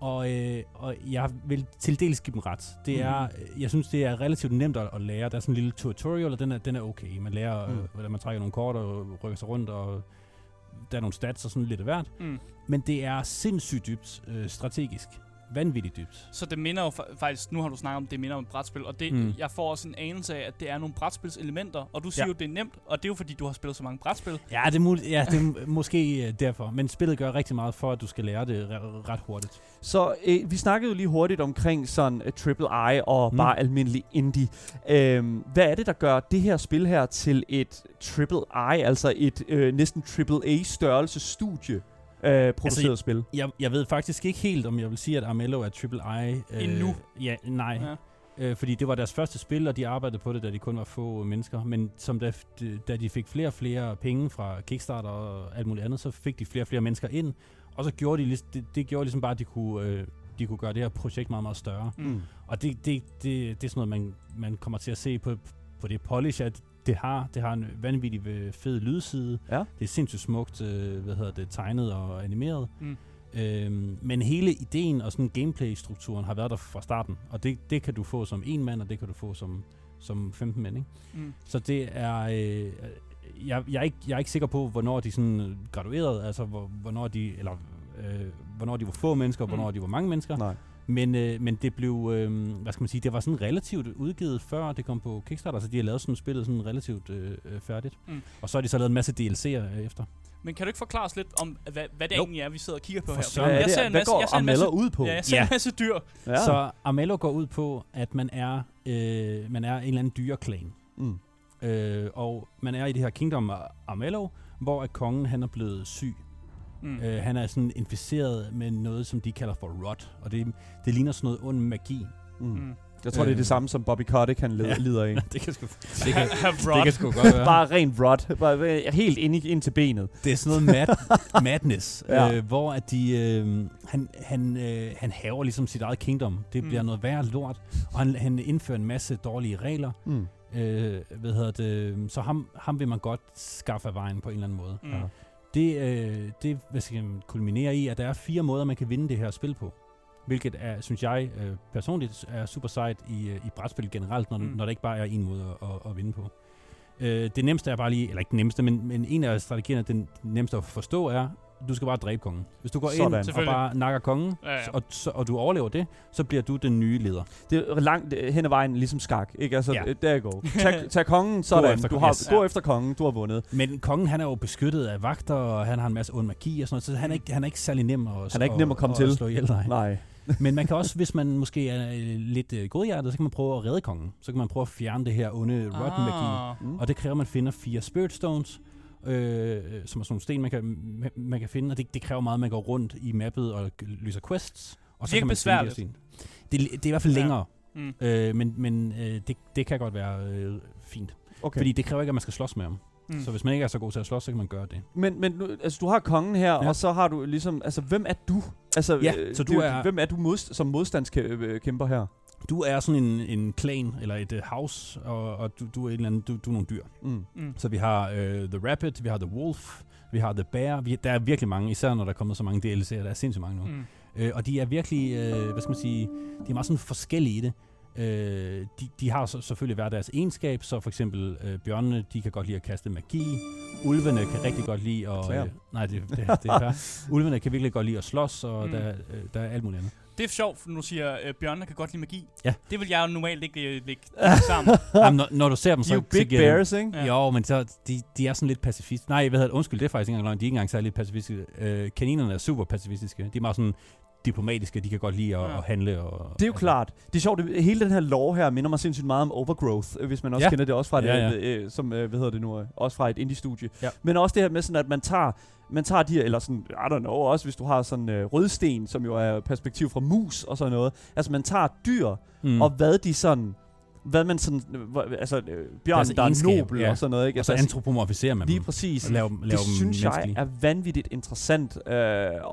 A: Og, øh, og jeg vil til dels give dem ret. Det
B: Mhm.
A: er, jeg synes, det er relativt nemt at, at lære. Der er sådan en lille tutorial, og den er, den er okay. Man lærer,
B: Mm.
A: mm. hvordan man trækker nogle kort og rykker sig rundt, og der er nogle stats og sådan lidt af hvert.
C: Mm.
A: Men det er sindssygt dybt øh, strategisk. Vanvittigt dybt.
C: Så det minder jo fa- faktisk, nu har du snakket om, det minder om et brætspil, og det,
A: Mm.
C: jeg får også en anelse af, at det er nogle brætspilselementer, og du siger
A: Ja.
C: jo, det er nemt, og det er jo fordi, du har spillet så mange brætspil.
A: Ja, det er, mul- ja, det er måske øh, derfor. Men spillet gør rigtig meget for, at du skal lære det re- ret hurtigt.
B: Så øh, vi snakkede jo lige hurtigt omkring sådan uh, triple I og
A: Mm.
B: mm. bare almindelig indie. Øhm, hvad er det, der gør det her spil her til et triple I, altså et øh, næsten triple A størrelse studie øh, produceret
A: Altså,
B: spil?
A: Jeg, jeg ved faktisk ikke helt, om jeg vil sige, at Armello er triple I. Øh,
C: Endnu?
A: Ja, nej.
C: Ja.
A: Øh, fordi det var deres første spil, og de arbejdede på det, da de kun var få mennesker. Men som da, da de fik flere og flere penge fra Kickstarter og alt muligt andet, så fik de flere og flere mennesker ind. Og så gjorde de, det, det gjorde ligesom bare, at de kunne, øh, de kunne gøre det her projekt meget, meget større.
C: Mm.
A: Og det, det, det, det er sådan noget, man, man kommer til at se på, på det polish, at det har. Det har en vanvittig øh, fed lydside.
B: Ja.
A: Det er sindssygt smukt, øh, hvad hedder det, tegnet og animeret.
C: Mm.
A: Øhm, men hele ideen og sådan gameplay-strukturen har været der fra starten. Og det, det kan du få som en mand, og det kan du få som, som 15 mænd. Ikke?
C: Mm.
A: Så det er... Øh, jeg, jeg, er ikke, jeg er ikke sikker på, hvornår de sådan graduerede, altså hvor, hvornår de, eller, øh, hvornår de var få mennesker, og
C: Mm.
A: hvornår de var mange mennesker.
B: Nej.
A: Men, øh, men det blev, øh, hvad skal man sige, det var sådan relativt udgivet før det kom på Kickstarter, så de har lavet sådan spillet sådan relativt øh, øh, færdigt.
C: Mm.
A: Og så har de så lavet en masse DLC'er øh, efter.
C: Men kan du ikke forklare os lidt om, hvad, hvad det
A: Jo.
C: egentlig er, vi sidder og kigger på
A: For
C: her?
A: søren.
B: Hvad, er
C: jeg ser en masse,
B: går
C: jeg ser en masse,
B: ud på?
C: ja, jeg ser
A: Ja.
C: en masse dyr.
B: Ja.
A: Så Armello går ud på, at man er, øh, man er en eller anden dyreklan.
B: Mm.
A: Øh, og man er i det her Kingdom Armello, hvor at kongen han er blevet syg.
C: Mm.
A: Øh, han er sådan inficeret med noget, som de kalder for rot. Og det, det ligner sådan noget ond magi.
B: Mm.
C: Mm.
B: Jeg tror, det er
A: Øh.
B: det samme, som Bobby Kotick han led,
A: Ja.
B: lider af. <laughs>
A: det kan sgu, <laughs> det kan, <laughs>
C: Have
A: det kan sgu godt være.
B: Bare ren rot. Bare øh, helt ind, i, ind til benet.
A: Det er sådan noget mad, madness,
B: ja.
A: øh, hvor at de, øh, han, han, øh, han haver ligesom sit eget kingdom. Det
C: Mm.
A: bliver noget værre lort, og han, han indfører en masse dårlige regler.
B: Mm.
A: Øh, hvad hedder det? Så ham, ham vil man godt skaffe af vejen på en eller anden måde.
C: Mm.
B: Ja.
A: Det, øh, det hvad skal man kulminere i, at der er fire måder, man kan vinde det her spil på. Hvilket er, synes jeg øh, personligt er super sejt i, øh, i brætspil generelt, når,
C: mm.
A: når der ikke bare er en måde at, at, at vinde på. Øh, det nemmeste er bare lige, eller ikke det nemmeste, men, men en af strategierne, den nemmeste at forstå er, du skal bare dræbe kongen. Hvis du går
B: Sådan.
A: ind og bare nakker kongen,
C: Ja, ja.
A: Og, så, og du overlever det, så bliver du den nye leder.
B: Det er langt øh, hen ad vejen ligesom skak, ikke? Altså,
A: Ja.
B: der go. <laughs> Tag, tag kongen, sådan.
A: efter
B: du
A: kongen.
B: har,
A: Yes.
B: Gå
C: Ja.
B: efter kongen, du har vundet.
A: Men kongen, han er jo beskyttet af vagter, og han har en masse ond magi og sådan noget, så han er ikke, han er ikke særlig nem at,
B: Han er ikke nem at komme til.
A: At slå ihjel, nej.
B: Nej. <laughs>
A: Men man kan også, hvis man måske er øh, lidt øh, godhjertet, så kan man prøve at redde kongen. Så kan man prøve at fjerne det her onde rotten magi.
C: Ah.
B: Mm.
A: Og det kræver, at man finder fire spirit stones, øh, som er sådan nogle sten, man kan, man, kan finde. Og det, det kræver meget, at man går rundt i mappet og løser quests. Og så kan man finde de her
C: besværligt.
A: sten. Det, det er i hvert fald
C: Ja.
A: længere,
C: Mm.
A: øh, men, men øh, det, det kan godt være øh, fint.
B: Okay.
A: Fordi det kræver ikke, at man skal slås med ham.
C: Mm.
A: Så hvis man ikke er så god til at slås, så kan man gøre det.
B: Men, men nu, altså, du har kongen her, ja. Og så har du ligesom... Altså, hvem er du? Altså,
A: Ja,
B: øh,
A: så
B: det
A: du
B: jo-
A: er-
B: Hvem er du modst- som modstandskæmper her?
A: Du er sådan en, en clan, eller et uh, house, og, og du, du er et eller andet, du, du er nogle dyr.
B: Mm.
C: Mm.
A: Så vi har øh, The Rabbit, vi har The Wolf, vi har The Bear. Vi, der er virkelig mange, især når der er kommet så mange DLC'er. Der er sindssygt mange nu. Mm. Øh, og de er virkelig, øh, hvad skal man sige, de er meget sådan forskellige i det. Øh, de, de har så, selvfølgelig hver deres egenskab, så for eksempel øh, bjørnene, de kan godt lide at kaste magi. Ulvene kan rigtig godt lide at... Øh, nej, det, det, det er fair. <laughs> Ulvene kan virkelig godt lide at slås, og
C: Mm.
A: mm. der, øh, der er alt muligt andet.
C: Det er sjovt, for nu siger øh, Bjørn, kan godt lide magi.
A: Ja.
C: Det vil jeg jo normalt ikke øh, lægge <laughs> sammen.
A: Jamen, når, når du ser dem,
B: De
A: så...
B: er jo big bears, ikke?
C: Ja.
A: Jo, men så, de, de er sådan lidt pacifist. Nej, hvad hedder det? Undskyld, det er faktisk ikke engang løgn. De er ikke engang særlig pacifistiske. Øh, kaninerne er super pacifistiske. De er meget sådan diplomatiske. De kan godt lide at,
C: Ja.
A: ja. at handle. Og,
B: Det er jo klart. Det er sjovt, det, hele den her lore her minder mig sindssygt meget om Overgrowth, øh, hvis man også ja.
A: Ja.
B: kender det også fra,
A: Ja,
B: det, øh, som, øh, hvad hedder det nu, øh, også fra et indie-studie.
A: Ja.
B: Men også det her med sådan, at man tager, man tager de her, eller sådan, I don't know, også hvis du har sådan øh, rødsten, som jo er perspektiv fra mus og sådan noget. Altså man tager dyr. Mm. og hvad de sådan, hvad man sådan, altså øh, bjørn,
A: Deres
B: der er nobel
A: ja.
B: og sådan noget, ikke?
A: og så
B: Altså,
A: antropomorfiserer man
B: Lige
A: dem.
B: præcis.
A: Og laver, dem-
B: det
A: laver dem
B: synes jeg er vanvittigt interessant øh,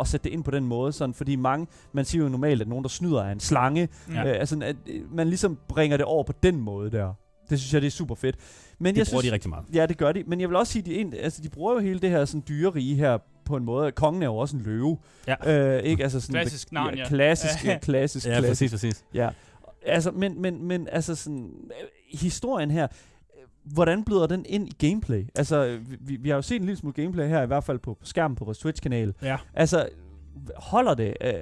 B: at sætte det ind på den måde, sådan, fordi mange, man siger jo normalt, at nogen, der snyder, er en slange.
C: Ja.
B: Øh, altså, at øh, man ligesom bringer det over på den måde der. Det synes jeg, det er super fedt. Men
A: Det
B: jeg
A: bruger
B: synes,
A: de rigtig meget.
B: Ja, det gør de. Men jeg vil også sige, de, en, altså, de bruger jo hele det her sådan, dyrerige her på en måde. Kongen er jo også en løve.
A: Ja.
B: Øh, ikke? Altså, sådan,
C: Klassisk Narnia.
B: Ja, klassisk,
C: Ja.
B: ja, klassisk,
A: Ja,
B: klassisk.
A: præcis, præcis.
B: Ja. Altså, men, men, men altså sådan, øh, historien her, øh, hvordan bløder den ind i gameplay? Altså, vi, vi har jo set en lille smule gameplay her, i hvert fald på skærmen på vores Twitch-kanal.
A: Ja.
B: Altså, holder det? Øh,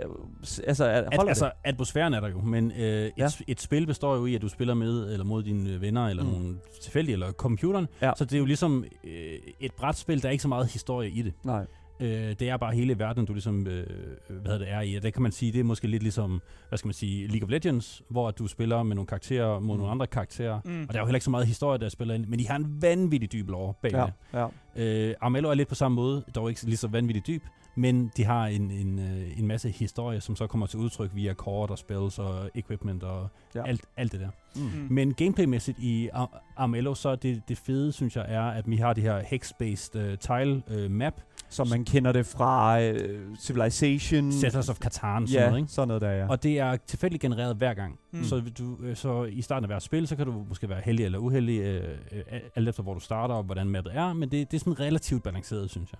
B: altså, er-
A: At,
B: holder
A: altså,
B: det?
A: atmosfæren er der jo, men øh, et,
B: Ja.
A: et spil består jo i, at du spiller med eller mod dine venner, eller
B: mm.
A: nogle tilfældige, eller computeren.
B: Ja.
A: Så det er jo ligesom øh, et brætspil, der er ikke så meget historie i det.
B: Nej.
A: Øh, det er bare hele verden, du ligesom, øh, hvad det, er i. Og det kan man sige, det er måske lidt ligesom, hvad skal man sige, League of Legends, hvor du spiller med nogle karakterer mod
B: Mm.
A: nogle andre karakterer.
C: Mm.
A: Og der er jo heller ikke så meget historie, der spiller ind, men de har en vanvittig dyb lore bag
B: Ja,
A: det.
B: ja.
A: Øh, Armello er lidt på samme måde, dog ikke lige så vanvittigt dyb, men de har en, en, øh, en masse historie, som så kommer til udtryk via kort og spells og equipment og
B: Ja.
A: alt, alt det der.
B: Mm.
C: Mm.
A: Men gameplaymæssigt i Ar- Armello, så er det, det fede, synes jeg, er, at vi har det her hex-based uh, tile uh, map,
B: Som man kender det fra øh, Civilization.
A: Settlers of Catan, sådan
B: ja,
A: noget, ikke?
B: sådan noget der, ja.
A: Og det er tilfældigt genereret hver gang.
C: Mm.
A: Så, du, øh, så i starten af hvert spil, så kan du måske være heldig eller uheldig, øh, øh, alt efter hvor du starter og hvordan mappet er, men det, det er sådan relativt balanceret, synes jeg.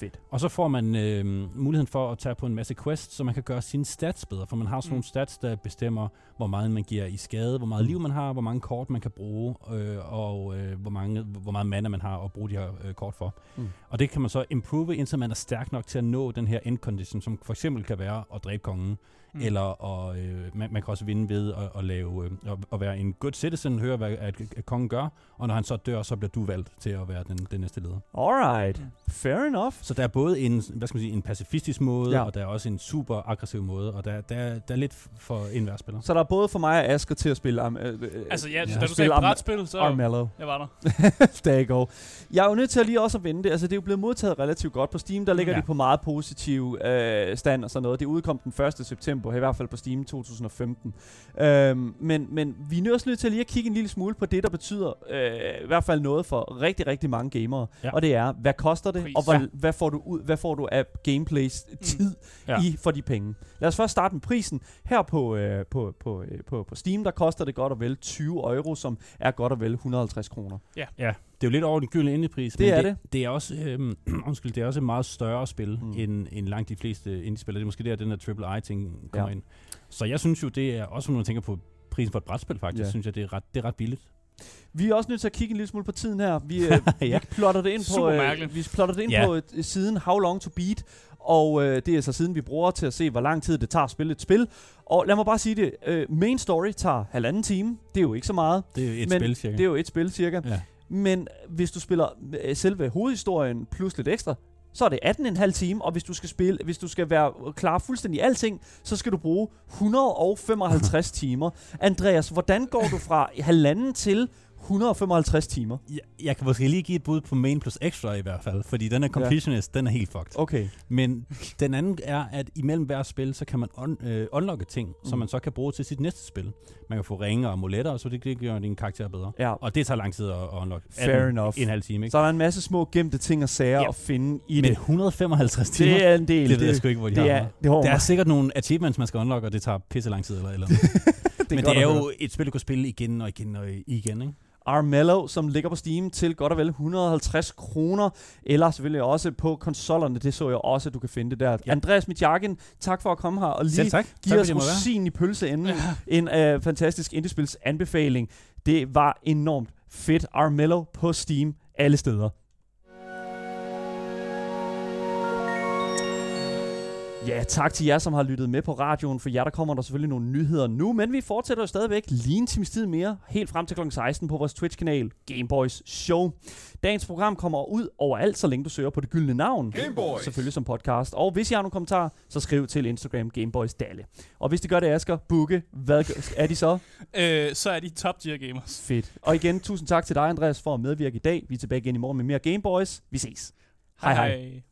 B: Fedt.
A: Og så får man øh, muligheden for at tage på en masse quests, så man kan gøre sine stats bedre, for man har sådan
C: Mm.
A: nogle stats, der bestemmer, hvor meget man giver i skade, hvor meget liv man har, hvor mange kort man kan bruge, øh, og øh, hvor, mange, hvor meget mana man har at bruge de her øh, kort for.
B: Mm.
A: Og det kan man så improve, indtil man er stærk nok til at nå den her end condition, som for eksempel kan være at dræbe kongen,
C: Mm.
A: eller at, øh, man, man kan også vinde ved at, at, lave, øh, at, at være en good citizen, høre hvad at, at kongen gør, og når han så dør, så bliver du valgt til at være den, den næste leder.
B: Alright. Fair enough.
A: Så der er både en, hvad skal man sige, en pacifistisk måde,
B: Ja.
A: og der er også en super aggressiv måde, og der, der, der er lidt for enhver spiller.
B: Så der er både for mig og Asger til at spille Arm- øh, øh,
C: Altså, ja,
A: Ja.
C: da du sagde brætspil, så
B: Armello.
C: jeg var der. <laughs>
B: There you go. Jeg er jo nødt til at lige også at vende det. Altså, det er jo blevet modtaget relativt godt på Steam. Der ligger ja.
A: Ja.
B: de på meget positiv øh, stand og sådan noget. Det udkom den 1. september, i hvert fald på Steam 2015. Øhm, men, men vi er også nødt til lige at kigge en lille smule på det, der betyder øh, i hvert fald noget for rigtig, rigtig mange gamere. Ja.
A: Ja.
B: Og det er, hvad koster det,
C: Pris.
B: og hvor,
A: Ja.
B: hvad, får du ud, hvad får du af gameplays tid ja.
A: Ja.
B: i for de penge. Lad os først starte med prisen. Her på, øh, på, på, øh, på, på Steam, der koster det godt og vel 20 euro, som er godt og vel 150 kroner.
A: Ja, det er jo lidt over den gyldne indiepris,
B: Det
A: men
B: er
A: det, det er også, øhm, <clears throat> undskyld, det er også et meget større spil,
B: Mm.
A: end, end langt de fleste indie-spil. Det er måske der, den der AAA-ting kommer
B: Ja.
A: ind. Så jeg synes jo, det er også, når man tænker på prisen for et brætspil faktisk,
B: Ja.
A: synes jeg, det er, ret, det er ret billigt.
B: Vi er også nødt til at kigge en lille smule på tiden her. Vi, øh, <laughs> ja. Vi plotter det ind på, øh, vi plotter det ind
A: Ja.
B: på øh, siden How Long to Beat, og øh, det er så siden vi bruger til at se, hvor lang tid det tager at spille et spil. Og lad mig bare sige det, øh, main story tager halvanden time. Det er jo ikke så meget.
A: Det er jo et
B: Men
A: spil, cirka.
B: Det er jo et spil cirka.
A: ja.
B: Men hvis du spiller øh, selve hovedhistorien plus lidt ekstra, så er det 18,5 time, og hvis du skal spille, hvis du skal være klar fuldstændig alting, så skal du bruge 155 <laughs> timer. Andreas, hvordan går du fra halvanden til 155 timer?
A: Jeg, jeg kan måske lige give et bud på main plus extra i hvert fald, fordi den er completionist, ja. den er helt fucked.
B: Okay.
A: Men den anden er, at imellem hver spil, så kan man un, øh, unlocke ting, mm. som man så kan bruge til sit næste spil. Man kan få ringe og amuletter, og så det, det gør din karakter bedre.
B: Ja.
A: Og det tager lang tid at, at unlock.
B: Fair enough.
A: En halv time, ikke?
B: Så er der en masse små gemte ting og sager
A: Ja.
B: at finde i
A: Men
B: det.
A: 155 timer,
B: Det er en del.
A: det ved jeg sgu ikke, hvor de
B: det
A: har.
B: er, det, er,
A: Der er sikkert nogle achievements, man skal unlock, og det tager pisse lang tid. Eller, eller. <laughs>
B: det
A: Men det er jo et spil, du kan spille igen og igen og igen, ikke?
B: Armello, som ligger på Steam til godt og vel 150 kroner, eller selvfølgelig også på konsollerne, det så jeg også, at du kan finde det der. Ja.
A: Ja.
B: Andreas Mitjakken, tak for at komme her og lige give os rosin i pølseenden. <laughs> en uh, fantastisk indiespils anbefaling. Det var enormt fedt. Armello på Steam alle steder. Ja, tak til jer, som har lyttet med på radioen. For jer, der kommer der selvfølgelig nogle nyheder nu. Men vi fortsætter jo stadigvæk lige en times tid mere, helt frem til kl. 16 på vores Twitch-kanal Gameboys Show. Dagens program kommer ud overalt, så længe du søger på det gyldne navn.
F: Gameboys.
B: Selvfølgelig som podcast. Og hvis I har nogle kommentarer, så skriv til Instagram Gameboys Dalle. Og hvis det gør det, Asger, Bukke, hvad gør- er de så? <laughs>
C: Øh, så er de top tier gamers.
B: Fedt. Og igen, tusind tak til dig, Andreas, for at medvirke i dag. Vi er tilbage igen i morgen med mere Gameboys. Vi ses. Hej hej.
C: hej.